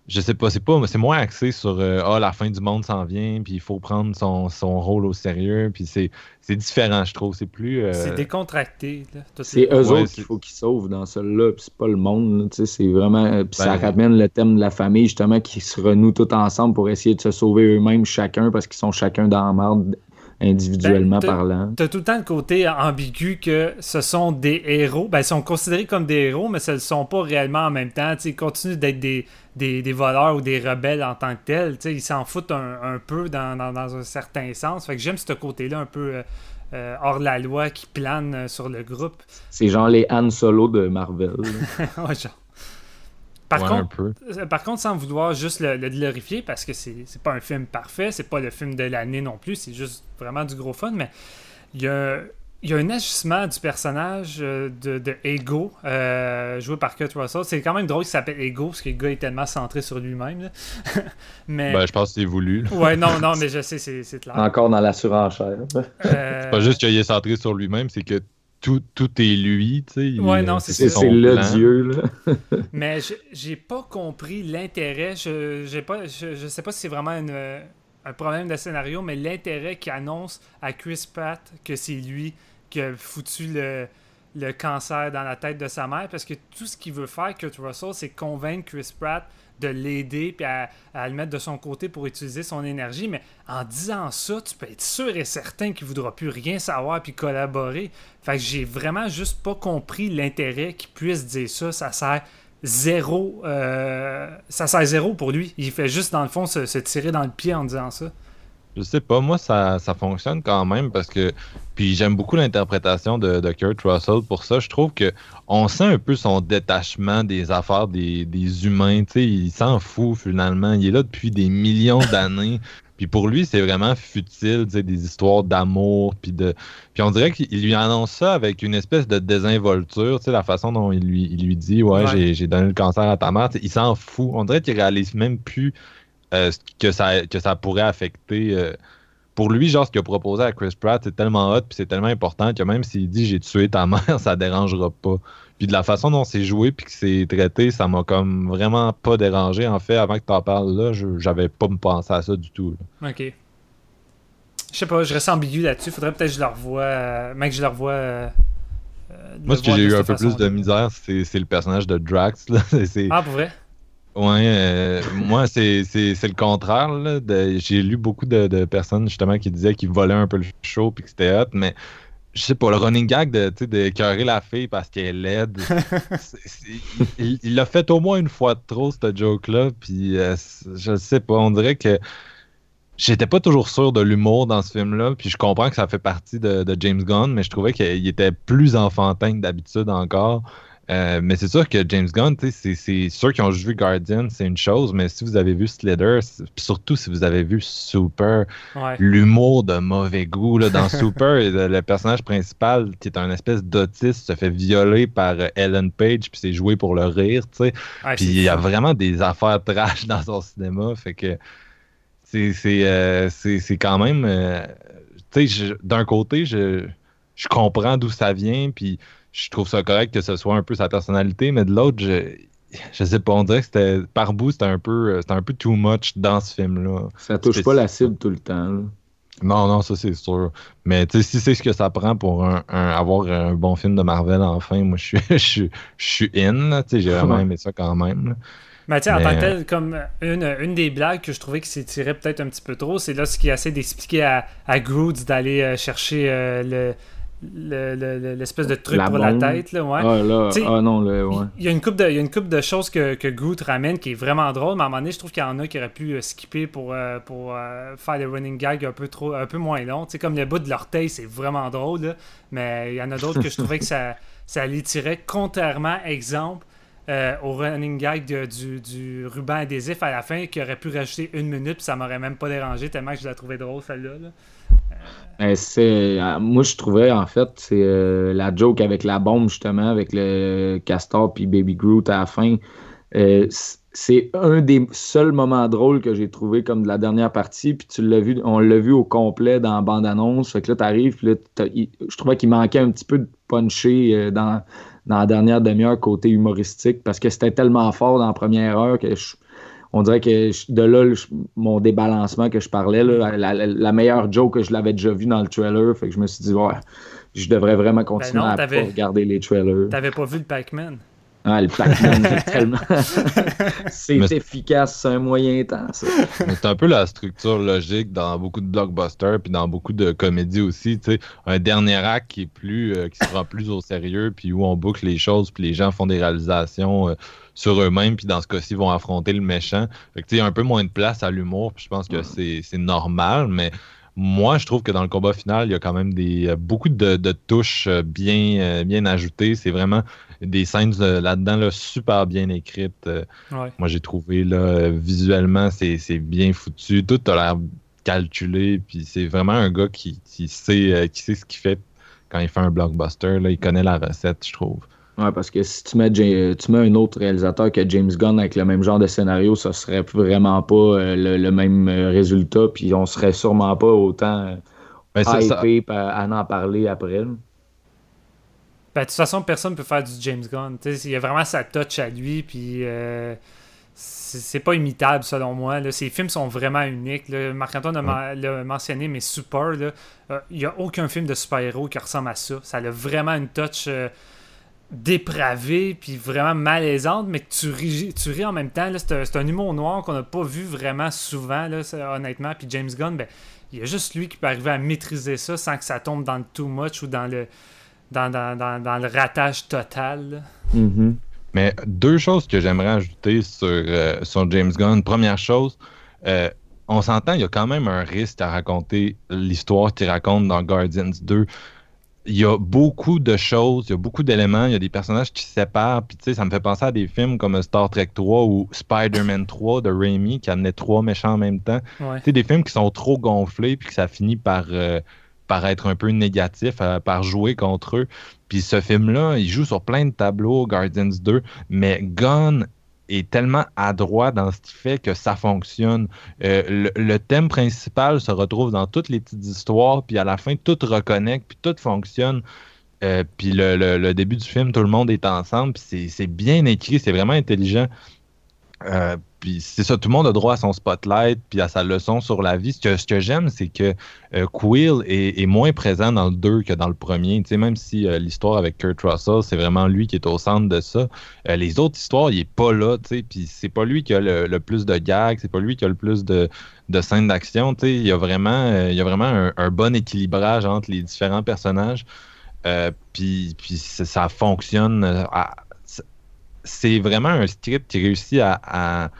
Je sais pas, c'est pas, c'est moins axé sur euh, ah, la fin du monde s'en vient, puis il faut prendre son, son rôle au sérieux, puis c'est c'est différent, je trouve. C'est plus. euh, C'est décontracté. là. Tout C'est est- eux Ouais, autres qu'il faut qu'ils sauvent dans celui-là, puis c'est pas le monde. là, tu sais, c'est vraiment. euh, Puis ça Ben- ramène le thème de la famille, justement, qui se renoue tout ensemble pour essayer de se sauver eux-mêmes, chacun, parce qu'ils sont chacun dans la merde, individuellement Ben, parlant. T'as tout le temps le côté ambigu que ce sont des héros. Ben, ils sont considérés comme des héros, mais ce ne sont pas réellement en même temps. T'sais, ils continuent d'être des, des, des voleurs ou des rebelles en tant que tels. T'sais, ils s'en foutent un, un peu dans, dans- dans un certain sens. Fait que j'aime ce côté-là un peu euh, euh, hors la loi qui plane euh, sur le groupe. C'est genre les Han Solo de Marvel. Ouais, genre. Par ouais, un contre, peu. Euh, Par contre, sans vouloir juste le, le glorifier, parce que c'est c'est pas un film parfait, c'est pas le film de l'année non plus, c'est juste vraiment du gros fun, mais il y a, il y a un ajustement du personnage euh, de, de Ego, euh, joué par Kurt Russell. C'est quand même drôle qu'il s'appelle Ego, parce que le gars est tellement centré sur lui-même. là. mais. Ben, je pense que c'est voulu. là. Ouais, non, non, mais je sais, c'est c'est clair. Encore dans la surenchère. Euh, Pas juste qu'il est centré sur lui-même, c'est que tout, tout est lui, tu sais. il- Ouais, non, c'est C'est ça. son c'est le plan. dieu, là. Mais je- j'ai pas compris l'intérêt. Je, j'ai pas, je, je sais pas si c'est vraiment une, euh, un problème de scénario, mais l'intérêt qui annonce à Chris Pratt que c'est lui qui a foutu le, le cancer dans la tête de sa mère. Parce que tout ce qu'il veut faire, Kurt Russell, c'est convaincre Chris Pratt de l'aider puis à, le mettre de son côté pour utiliser son énergie. Mais en disant ça, tu peux être sûr et certain qu'il voudra plus rien savoir puis collaborer. Fait que j'ai vraiment juste pas compris l'intérêt qu'il puisse dire ça. Ça sert zéro. euh, ça sert zéro pour lui. Il fait juste, dans le fond, se tirer dans le pied en disant ça. Je sais pas, moi ça, ça fonctionne quand même parce que puis j'aime beaucoup l'interprétation de, de Kurt Russell pour ça. Je trouve que on sent un peu son détachement des affaires des, des humains. Il s'en fout finalement. Il est là depuis des millions d'années. Puis pour lui, c'est vraiment futile, des histoires d'amour, puis de, puis on dirait qu'il lui annonce ça avec une espèce de désinvolture, tu sais, la façon dont il lui, il lui dit, ouais, Ouais. j'ai- j'ai donné le cancer à ta mère, il s'en fout. On dirait qu'il réalise même plus euh, que ça, que ça pourrait affecter. euh, pour lui, genre, ce qu'il a proposé à Chris Pratt, c'est tellement hot, puis c'est tellement important que même s'il dit j'ai tué ta mère, ça dérangera pas. Puis de la façon dont c'est joué, puis que c'est traité, ça m'a comme vraiment pas dérangé. En fait, avant que tu en parles là, j'avais pas me penser à ça du tout. là. Ok. Je sais pas, je reste ambigu là-dessus. Faudrait peut-être que je le revoie. euh, mec, je le euh, de Moi, ce que j'ai eu un peu plus de misère, c'est le personnage de Drax. Là. Ah, pour vrai? Ouais, euh, moi, c'est le contraire. J'ai lu beaucoup de, de personnes justement qui disaient qu'ils volaient un peu le show puis que c'était hot, mais je sais pas, le running gag de, de la fille parce qu'elle est laide, il il l'a fait au moins une fois de trop, cette joke-là, puis euh, je sais pas, on dirait que j'étais pas toujours sûr de l'humour dans ce film-là, puis je comprends que ça fait partie de, de James Gunn, mais je trouvais qu'il était plus enfantin que d'habitude encore. Euh, mais c'est sûr que James Gunn, c'est c'est ceux qui ont vu Guardian, c'est une chose, mais si vous avez vu Slither, surtout si vous avez vu Super, Ouais. l'humour de mauvais goût là, dans Super, le, le personnage principal qui est un espèce d'autiste se fait violer par euh, Ellen Page, puis c'est joué pour le rire, tu sais. Ouais, Puis il y a vraiment des affaires trash dans son cinéma, fait que c'est euh, quand même, euh, tu sais, d'un côté, je, je comprends d'où ça vient, puis je trouve ça correct que ce soit un peu sa personnalité, mais de l'autre, je, je sais pas, on dirait que c'était par bout, c'était un peu, euh, c'était un peu too much dans ce film-là. Ça touche pas la cible tout le temps. là. Non, non, ça c'est sûr. Mais tu sais, si c'est ce que ça prend pour un, un- avoir un bon film de Marvel enfin, moi je suis, je suis, je suis in. là, tu sais, J'ai vraiment aimé ça quand même. là. Mais tu sais, en tant que euh, tel, comme une, une des blagues que je trouvais qui s'étirait peut-être un petit peu trop, c'est là ce qui essaie d'expliquer à, à Groot d'aller euh, chercher euh, le le- le- le- l'espèce de truc La pour bombe. la tête. Là, ouais. Ah là, ah non, le, ouais. Il y a une coupe de, il y a une couple de choses que, que Groot ramène qui est vraiment drôle, mais à un moment donné, je trouve qu'il y en a qui auraient pu euh, skipper pour, euh, pour euh, faire des running gags un peu trop un peu moins sais, comme le bout de l'orteil, c'est vraiment drôle, là, mais il y en a d'autres que je trouvais que ça, ça l'étirait. Contrairement, exemple, euh, au running gag du, ruban adhésif à la fin qui aurait pu rajouter une minute, puis ça m'aurait même pas dérangé tellement que je la trouvais drôle, celle-là. là. Ben, euh, moi, je trouvais, en fait, c'est euh, la joke avec la bombe, justement, avec le Castor puis Baby Groot à la fin. Euh, c'est un des seuls moments drôles que j'ai trouvé comme de la dernière partie. Puis tu l'as vu, on l'a vu au complet dans la bande-annonce. Fait que là, t'arrives, je trouvais qu'il manquait un petit peu de puncher euh, dans, dans la dernière demi-heure côté humoristique parce que c'était tellement fort dans la première heure que je- on dirait que je- de là, mon débalancement que je parlais, là, la, la- la meilleure joke que je l'avais déjà vu dans le trailer, fait que je me suis dit, ouais, je devrais vraiment continuer Ben non, à regarder les trailers. T'avais pas vu le Pac-Man? Ah, le Pac-Man, j'ai tellement. c'est Mais- efficace, c'est un moyen temps, ça. C'est un peu la structure logique dans beaucoup de blockbusters puis dans beaucoup de comédies aussi. tu sais. Un dernier acte qui est plus euh, qui se prend plus au sérieux puis où on boucle les choses puis les gens font des réalisations euh, sur eux-mêmes puis dans ce cas-ci vont affronter le méchant. Fait que, tu sais, il y a un peu moins de place à l'humour puis je pense que c'est c'est normal mais moi, je trouve que dans le combat final, il y a quand même des, euh, beaucoup de, de touches bien, bien ajoutées. C'est vraiment des scènes euh, là-dedans là, super bien écrites. euh, Ouais. moi, j'ai trouvé là, visuellement, c'est c'est bien foutu. Tout a l'air calculé. Puis c'est vraiment un gars qui, qui sait, euh, qui sait ce qu'il fait quand il fait un blockbuster. Là, il connaît la recette, je trouve. Ouais, parce que si tu mets, Ja- tu mets un autre réalisateur que James Gunn avec le même genre de scénario, ça serait vraiment pas euh, le, le même résultat, puis on serait sûrement pas autant euh, Ben, ça- ça- hypé pa- à en parler après. Ben, de toute façon, personne peut faire du James Gunn. Il y a vraiment sa touch à lui, puis euh, c'est pas imitable selon moi. Là. Ses films sont vraiment uniques. Marc-Antoine l'a mentionné, mais Super, euh, il n'y a aucun film de super-héros qui ressemble à ça. Ça a vraiment une touch euh, dépravée, puis vraiment malaisante, mais que tu ris, tu ris en même temps. C'est un, un humour noir qu'on n'a pas vu vraiment souvent, là, honnêtement. Puis James Gunn, ben, il y a juste lui qui peut arriver à maîtriser ça sans que ça tombe dans le too much ou dans le, dans, dans, dans, dans le ratage total. Mhm. Mais deux choses que j'aimerais ajouter sur, euh, sur James Gunn. Première chose, euh, on s'entend, il y a quand même un risque à raconter l'histoire qu'il raconte dans Guardians 2. Il y a beaucoup de choses, il y a beaucoup d'éléments, il y a des personnages qui se séparent. Puis, tu sais, ça me fait penser à des films comme Star Trek 3 ou Spider-Man 3 de Raimi qui amenait trois méchants en même temps. Ouais. Tu sais, des films qui sont trop gonflés puis que ça finit par, euh, par être un peu négatif, euh, par jouer contre eux. Puis ce film-là, il joue sur plein de tableaux, Guardians 2, mais Gunn est tellement adroit dans ce qu'il fait que ça fonctionne. Euh, le, thème principal se retrouve dans toutes les petites histoires, puis à la fin, tout reconnecte, puis tout fonctionne. Euh, puis le, début du film, tout le monde est ensemble, puis c'est bien écrit, c'est vraiment intelligent. Euh, puis c'est ça, tout le monde a droit à son spotlight, puis à sa leçon sur la vie. Ce que, j'aime, c'est que euh, Quill est, moins présent dans le 2 que dans le premier. Tu sais, même si euh, l'histoire avec Kurt Russell, c'est vraiment lui qui est au centre de ça. euh, les autres histoires, il est pas là, tu sais, puis c'est pas lui qui a le, plus de gags, c'est pas lui qui a le plus de, scènes d'action. Tu sais, il y a vraiment, il y a vraiment un, bon équilibrage entre les différents personnages. Puis puis ça, fonctionne. à- c'est vraiment un script qui réussit à, à-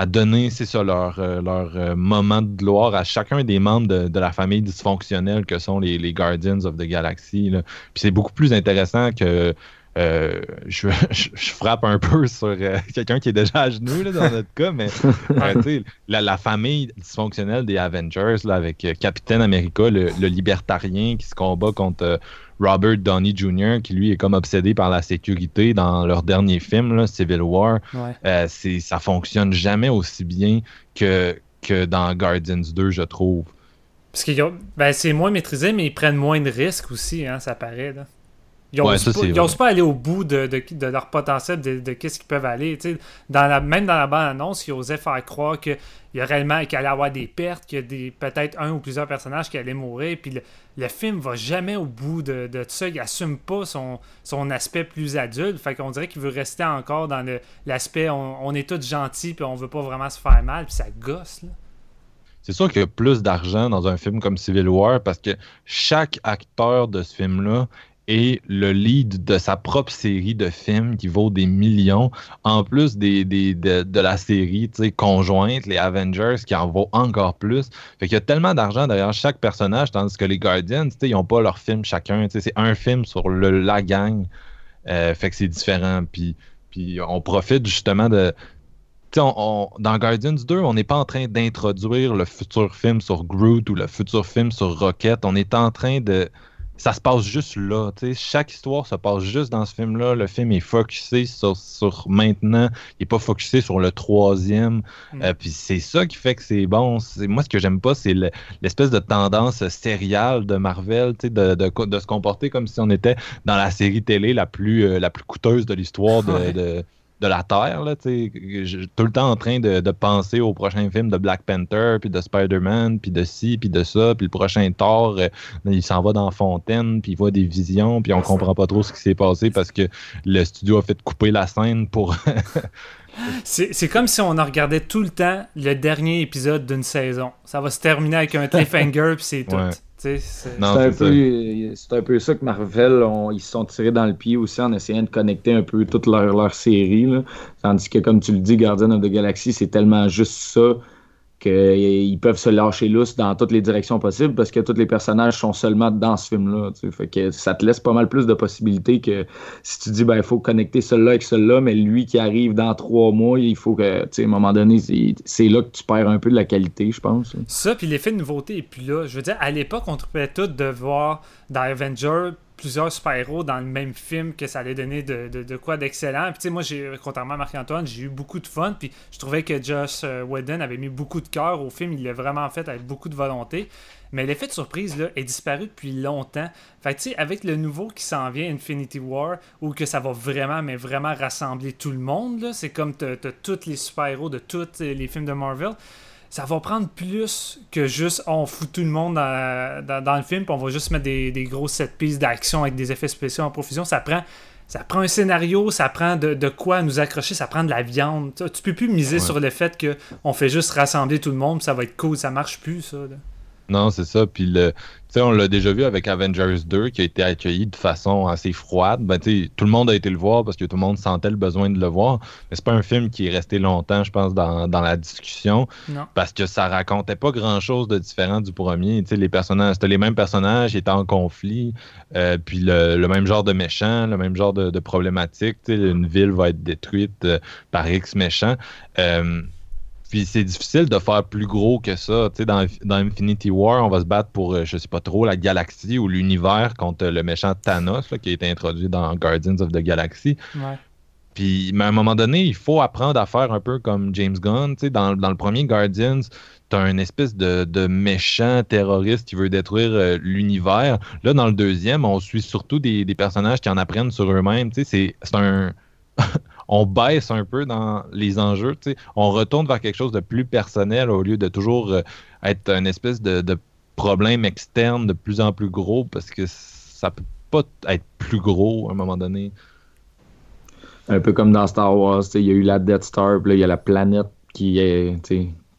à donner, c'est ça, leur, euh, leur euh, moment de gloire à chacun des membres de, de la famille dysfonctionnelle que sont les, les Guardians of the Galaxy. là. Puis c'est beaucoup plus intéressant que. euh, je, je- je frappe un peu sur euh, quelqu'un qui est déjà à genoux là, dans notre cas, mais euh, la, la famille dysfonctionnelle des Avengers là, avec Capitaine America, le, le libertarien qui se combat contre Robert Downey Jr., qui lui est comme obsédé par la sécurité dans leur dernier film, là, Civil War. Ouais. Euh, c'est, ça fonctionne jamais aussi bien que, que dans Guardians 2, je trouve. Parce que ben, c'est moins maîtrisé, mais ils prennent moins de risques aussi, hein, ça paraît. Là. Ils Ouais, osent ça, pas, aller au bout de, de, de leur potentiel, de, de qu'est-ce qu'ils peuvent aller. Dans la, même dans la bande-annonce, ils osaient faire croire qu'il y a réellement qu'il allait avoir des pertes, qu'il y a des, peut-être un ou plusieurs personnages qui allaient mourir. Puis le, le film va jamais au bout de, de ça. Il assume pas son, son aspect plus adulte. Fait qu'on dirait qu'il veut rester encore dans le- l'aspect on, on est tous gentils puis on veut pas vraiment se faire mal. Puis ça gosse. Là. C'est sûr qu'il y a plus d'argent dans un film comme Civil War parce que chaque acteur de ce film-là est le lead de sa propre série de films qui vaut des millions, en plus des, des- de, de la série conjointe, les Avengers, qui en vaut encore plus. Fait qu'il y a tellement d'argent derrière chaque personnage, tandis que les Guardians, ils n'ont pas leur film chacun. C'est un film sur le, la gang. Euh, fait que c'est différent. Puis, puis on profite justement de. On- dans Guardians 2, on n'est pas en train d'introduire le futur film sur Groot ou le futur film sur Rocket. On est en train de. Ça se passe juste là. tu sais. Chaque histoire se passe juste dans ce film-là. Le film est focusé sur, sur maintenant. Il n'est pas focusé sur le troisième. Mm. Euh, puis c'est ça qui fait que c'est bon. C'est- Moi, ce que j'aime pas, c'est le- l'espèce de tendance sériale de Marvel, tu sais, de, de, de se comporter comme si on était dans la série télé la plus, euh, la plus coûteuse de l'histoire de, Ouais. De, la Terre. Là. Je- tout le temps en train de, de penser au prochain film de Black Panther, puis de Spider-Man, puis de ci, puis de ça, puis le prochain Thor, euh, il s'en va dans fontaine, puis il voit des visions, puis on comprend pas trop ce qui s'est passé parce que le studio a fait couper la scène pour... C'est c'est comme si on en regardait tout le temps le dernier épisode d'une saison. Ça va se terminer avec un cliffhanger, puis c'est tout. Ouais. C'est- un, peu- c'est un peu ça que Marvel, on- ils se sont tirés dans le pied aussi en essayant de connecter un peu toute leur, leur série. là. Tandis que, comme tu le dis, Guardian of the Galaxy, c'est tellement juste ça qu'ils peuvent se lâcher lousse dans toutes les directions possibles parce que tous les personnages sont seulement dans ce film-là. que ça te laisse pas mal plus de possibilités que si tu dis, ben, il faut connecter celui-là avec celui-là, mais lui qui arrive dans trois mois, il faut que, tu sais, à un moment donné, c'est- c'est là que tu perds un peu de la qualité, je pense. Ça, puis l'effet de nouveauté. Et puis là, je veux dire, à l'époque, on trouvait tout de voir dans Avenger plusieurs super-héros dans le même film que ça allait donner de, de- quoi d'excellent. Puis tu sais, moi, j'ai, contrairement à Marc-Antoine, j'ai eu beaucoup de fun. Puis je trouvais que Josh euh, Whedon avait mis beaucoup de cœur au film. Il l'a vraiment fait avec beaucoup de volonté. Mais l'effet de surprise là, est disparu depuis longtemps. Fait tu sais, avec le nouveau qui s'en vient, Infinity War, où que ça va vraiment, mais vraiment rassembler tout le monde, là, c'est comme t'as, t'as tous les super-héros de tous les films de Marvel ça va prendre plus que juste on fout tout le monde dans, dans- dans le film puis on va juste mettre des, des grosses set pistes d'action avec des effets spéciaux en profusion. Ça prend, ça prend un scénario, ça prend de, de quoi nous accrocher, ça prend de la viande. Tu, tu peux plus miser Ouais. sur le fait que on fait juste rassembler tout le monde puis ça va être cool. Ça marche plus, ça. là. Non, c'est ça. Puis le, on l'a déjà vu avec Avengers 2 qui a été accueilli de façon assez froide. Ben, tout le monde a été le voir parce que tout le monde sentait le besoin de le voir. Mais c'est pas un film qui est resté longtemps, je pense, dans, dans la discussion Non. parce que ça racontait pas grand chose de différent du premier. Les personnages, c'était les mêmes personnages, ils étaient en conflit, euh, puis le, le même genre de méchant, le même genre de, de problématique. Une ville va être détruite euh, par X méchants. Euh, puis c'est difficile de faire plus gros que ça. Tu sais, dans, dans Infinity War, on va se battre pour, euh, je sais pas trop, la galaxie ou l'univers contre le méchant Thanos là, qui a été introduit dans Guardians of the Galaxy. Ouais. Puis, mais à un moment donné, il faut apprendre à faire un peu comme James Gunn. Tu sais, dans, dans le premier Guardians, t'as un espèce de, de méchant terroriste qui veut détruire euh, l'univers. Là, dans le deuxième, on suit surtout des, des personnages qui en apprennent sur eux-mêmes. Tu sais, c'est un... on baisse un peu dans les enjeux. tu sais. On retourne vers quelque chose de plus personnel au lieu de toujours euh, être un espèce de, de problème externe de plus en plus gros parce que ça peut pas être plus gros à un moment donné. Un peu comme dans Star Wars, il y a eu la Death Star, puis là, il y a la planète qui est.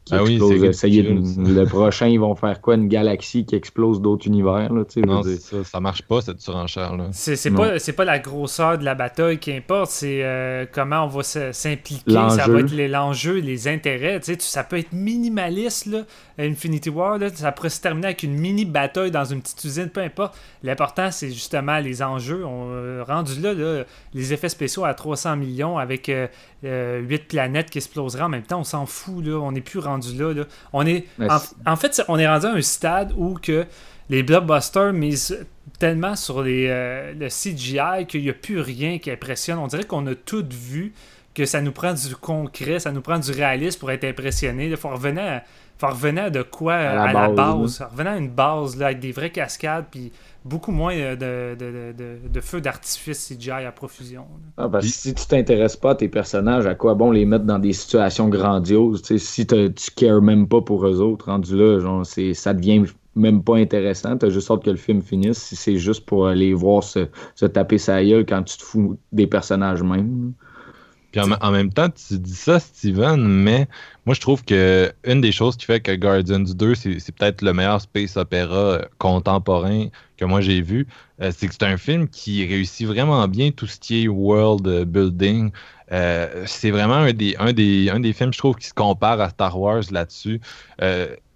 Qui Ah oui, explose. de- le prochain, ils vont faire quoi? Une galaxie qui explose d'autres univers. Là, Non, ça, ça marche pas cette surenchère-là. C'est c'est pas, c'est pas la grosseur de la bataille qui importe, c'est euh, comment on va s'impliquer, ça L'enjeu. va être les- l'enjeu, les intérêts. Tu sais, tu- ça peut être minimaliste, là, Infinity War, là, ça pourrait se terminer avec une mini bataille dans une petite usine, peu importe. L'important, c'est justement les enjeux. On, euh, rendu là, là, les effets spéciaux à 300 millions avec 8 planètes qui exploseraient en même temps, on s'en fout, là, on n'est plus rendu là. là. On est, en, fait, on est rendu à un stade où que les blockbusters misent tellement sur les, euh, le CGI qu'il n'y a plus rien qui impressionne. On dirait qu'on a tout vu, que ça nous prend du concret, ça nous prend du réalisme pour être impressionné. Il faut revenir à, faut revenir à de quoi à la la, base, base? Revenir à une base là, avec des vraies cascades, puis beaucoup moins euh, de, de, de, de feux d'artifice CGI à profusion. Ah, parce que si tu t'intéresses pas à tes personnages, à quoi bon les mettre dans des situations grandioses tu sais, Si tu cares même pas pour eux autres, rendu là, genre, c'est, ça devient même pas intéressant. T'as juste hâte que le film finisse si c'est juste pour aller voir se, se taper sa gueule quand tu te fous des personnages même. Puis en, même temps, tu dis ça, Steven, mais moi je trouve que une des choses qui fait que Guardians 2, c'est peut-être le meilleur space opéra euh, contemporain que moi j'ai vu, euh, c'est que c'est un film qui réussit vraiment bien tout ce qui est world building. Euh, c'est vraiment un des, un, des, un des films, je trouve, qui se compare à Star Wars là-dessus.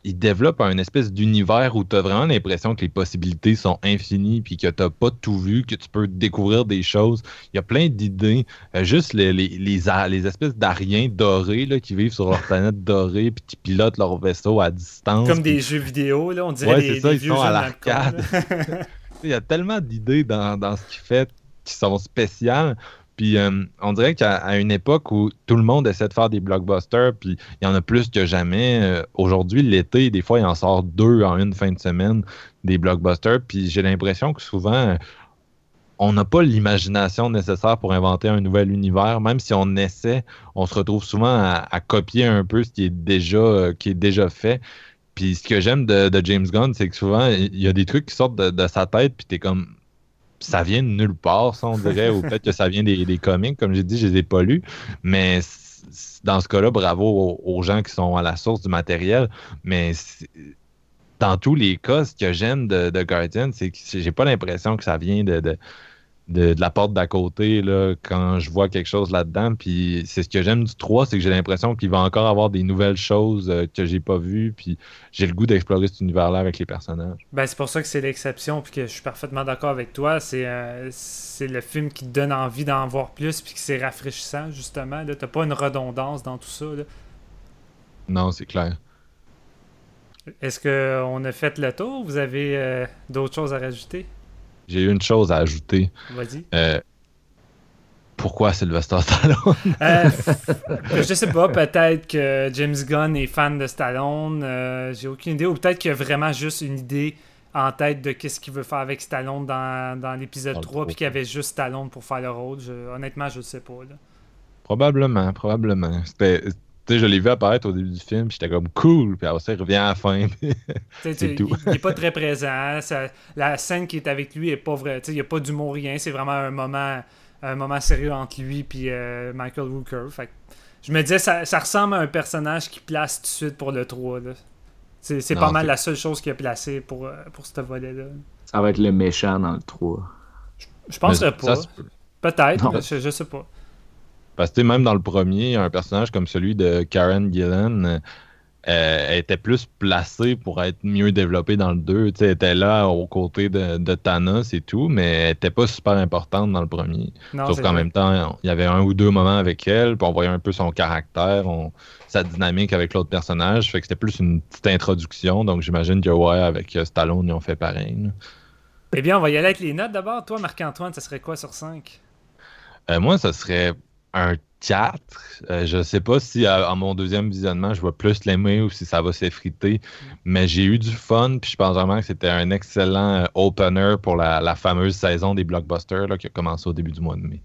Il développe un espèce d'univers où tu as vraiment l'impression que les possibilités sont infinies puis que tu pas tout vu, que tu peux découvrir des choses. Il y a plein d'idées. Euh, juste les, les, les, espèces d'ariens dorés là, qui vivent sur leur planète dorée puis qui pilotent leur vaisseau à distance. Comme des jeux vidéo, là, on dirait ouais, ça, ils sont à l'arcade. il y a tellement d'idées dans, dans ce qu'il fait qui sont spéciales. Puis euh, on dirait qu'à une époque où tout le monde essaie de faire des blockbusters, puis il y en a plus que jamais. Euh, aujourd'hui, l'été, des fois, il en sort deux en une fin de semaine, des blockbusters. Puis j'ai l'impression que souvent, on n'a pas l'imagination nécessaire pour inventer un nouvel univers. Même si on essaie, on se retrouve souvent à, copier un peu ce qui est déjà, euh, déjà fait. Puis ce que j'aime de, James Gunn, c'est que souvent, il y a des trucs qui sortent de, de sa tête, puis t'es comme ça vient de nulle part, ça, on dirait, ou peut-être que ça vient des, des comics, comme j'ai dit, je les ai pas lus, mais dans ce cas-là, bravo aux, gens qui sont à la source du matériel, mais dans tous les cas, ce que j'aime de, Guardian, c'est que j'ai pas l'impression que ça vient de, la porte d'à côté là, quand je vois quelque chose là-dedans. Puis c'est ce que j'aime du 3, c'est que j'ai l'impression qu'il va encore avoir des nouvelles choses euh, que j'ai pas vues. Puis j'ai le goût d'explorer cet univers-là avec les personnages. Ben, c'est pour ça que c'est l'exception, puis que je suis parfaitement d'accord avec toi. C'est euh, c'est le film qui te donne envie d'en voir plus, puis que c'est rafraîchissant, justement. T'as pas une redondance dans tout ça. Non, c'est clair. Est-ce qu'on a fait le tour? Vous avez euh, d'autres choses à rajouter? J'ai une chose à ajouter. Vas-y. Euh, pourquoi Sylvester Stallone? Euh, Je sais pas, peut-être que James Gunn est fan de Stallone, euh, j'ai aucune idée, ou peut-être qu'il a vraiment juste une idée en tête de qu'est-ce qu'il veut faire avec Stallone dans, dans l'épisode 3, puis qu'il y avait juste Stallone pour faire le rôle. honnêtement, je ne sais pas. Probablement, probablement. C'était sais, je l'ai vu apparaître au début du film, j'étais comme cool, puis après ça, il revient à la fin. c'est tout. Il n'est pas très présent. la scène qui est avec lui est pas vraie. Il n'y a pas d'humour, rien. C'est vraiment un moment, un moment sérieux entre lui et euh, Michael Rooker. Fait je me disais, ça, ça, ressemble à un personnage qui place tout de suite pour le 3. C'est pas mal la seule chose qu'il a placée pour, euh, pour ce volet-là. Ça va être le méchant dans le 3. Je, je pense pas. Peut-être, je, je sais pas. Parce que même dans le premier, un personnage comme celui de Karen Gillan euh, était plus placé pour être mieux développé dans le 2. elle était là aux côtés de, de, Thanos et tout, mais elle n'était pas super importante dans le premier. Sauf qu'en même temps, il y avait un ou deux moments avec elle, puis on voyait un peu son caractère, sa dynamique avec l'autre personnage. Fait que c'était plus une petite introduction. Donc j'imagine que ouais, avec Stallone, ils ont fait pareil. Eh bien, on va y aller avec les notes d'abord. Toi, Marc-Antoine, ça serait quoi sur 5? Euh, moi, ça serait un 4. Euh, je ne sais pas si à, mon deuxième visionnement, je vais plus l'aimer ou si ça va s'effriter. Mais j'ai eu du fun, puis je pense vraiment que c'était un excellent euh, opener pour la, fameuse saison des blockbusters qui a commencé au début du mois de mai.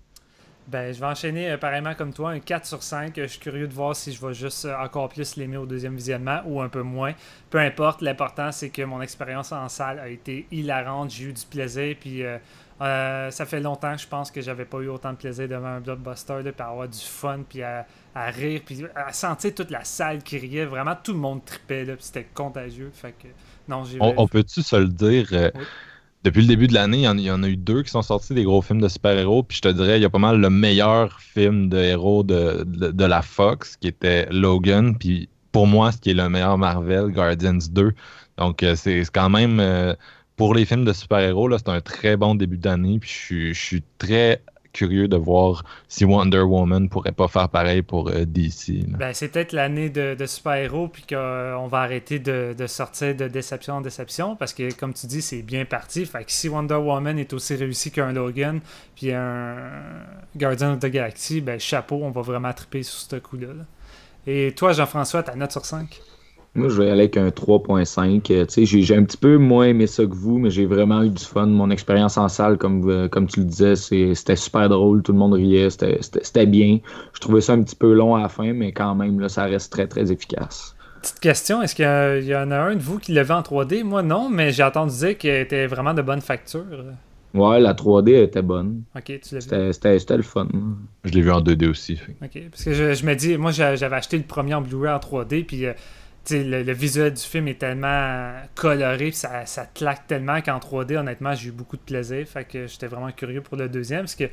Ben, je vais enchaîner euh, pareillement comme toi, un 4 sur 5. Je suis curieux de voir si je vais juste encore plus l'aimer au deuxième visionnement ou un peu moins. Peu importe, l'important c'est que mon expérience en salle a été hilarante. J'ai eu du plaisir, puis euh, ça fait longtemps que je pense que j'avais pas eu autant de plaisir devant un blockbuster, puis à avoir du fun, puis à, rire, puis à sentir toute la salle qui riait. Vraiment, tout le monde tripait, puis c'était contagieux. Fait que, non, on, peut-tu se le dire euh, Depuis le début de l'année, il y, en a eu deux qui sont sortis des gros films de super-héros, puis je te dirais, il y a pas mal le meilleur film de héros de, de, la Fox, qui était Logan, puis pour moi, ce qui est le meilleur Marvel, Guardians 2. Donc, euh, c'est quand même pour les films de super-héros, c'est un très bon début d'année. Puis je suis, très curieux de voir si Wonder Woman pourrait pas faire pareil pour euh, DC. Ben, c'est peut-être l'année de, super-héros, puis qu'on va arrêter de, sortir de déception en déception, parce que, comme tu dis, c'est bien parti. Fait que si Wonder Woman est aussi réussi qu'un Logan, puis un Guardian of the Galaxy, ben, chapeau, on va vraiment triper sur ce coup-là. Et toi, Jean-François, ta note sur 5 moi, je vais aller avec un 3.5. Euh, j'ai un petit peu moins aimé ça que vous, mais j'ai vraiment eu du fun. Mon expérience en salle, comme, euh, comme tu le disais, c'était super drôle. Tout le monde riait. C'était bien. Je trouvais ça un petit peu long à la fin, mais quand même, là, ça reste très, très efficace. Petite question, est-ce qu'il y, en a un de vous qui l'a vu en 3D? Moi, non, mais j'ai entendu dire qu'elle était vraiment de bonne facture. Ouais, la 3D était bonne. Ok, tu l'as vu. C'était le fun. Je l'ai vu en 2D aussi. Ok, parce que je, me dis, moi j'avais acheté le premier en Blu-ray en 3D, puis euh, le, le, visuel du film est tellement coloré, ça, ça claque tellement qu'en 3D, honnêtement, j'ai eu beaucoup de plaisir. Fait que j'étais vraiment curieux pour le deuxième, parce que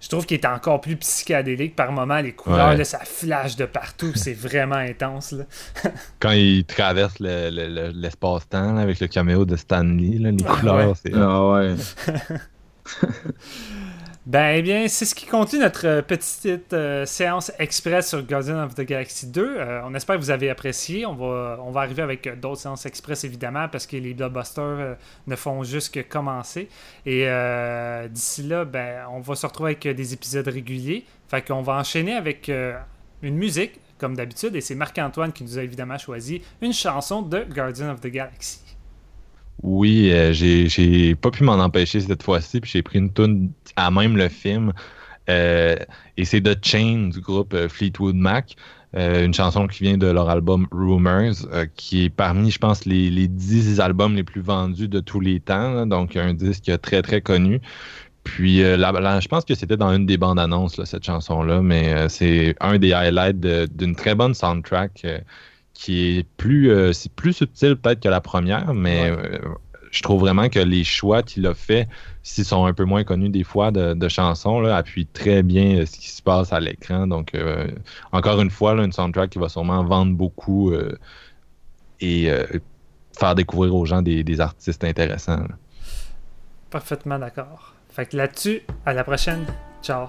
je trouve qu'il est encore plus psychédélique par moment. Les couleurs, là, ça flash de partout. c'est vraiment intense. Là. Quand il traverse l'espace-temps le, avec le caméo de Stanley, là, les couleurs, c'est. Ah ouais. Ben eh bien, c'est ce qui conclut notre euh, petite euh, séance express sur Guardian of the Galaxy 2. Euh, on espère que vous avez apprécié. On va, on va arriver avec d'autres séances express, évidemment, parce que les blockbusters ne font juste que commencer. Et d'ici là, ben, on va se retrouver avec des épisodes réguliers. Fait qu'on va enchaîner avec une musique, comme d'habitude, et c'est Marc-Antoine qui nous a évidemment choisi une chanson de Guardian of the Galaxy. Oui, euh, j'ai pas pu m'en empêcher cette fois-ci, puis j'ai pris une tune à même le film. Euh, et c'est The Chain du groupe euh, Fleetwood Mac, une chanson qui vient de leur album Rumors, qui est parmi, je pense, les, les 10 albums les plus vendus de tous les temps, donc un disque très très connu. Puis je pense que c'était dans une des bandes annonces, cette chanson-là, mais c'est un des highlights d'une très bonne soundtrack qui est plus, euh, c'est plus subtil peut-être que la première, mais euh, je trouve vraiment que les choix qu'il a fait, s'ils sont un peu moins connus des fois de, chansons, là, appuient très bien euh, ce qui se passe à l'écran. Donc, encore une fois, là, une soundtrack qui va sûrement vendre beaucoup et faire découvrir aux gens des, des artistes intéressants. Parfaitement d'accord. Fait que là-dessus, à la prochaine. Ciao.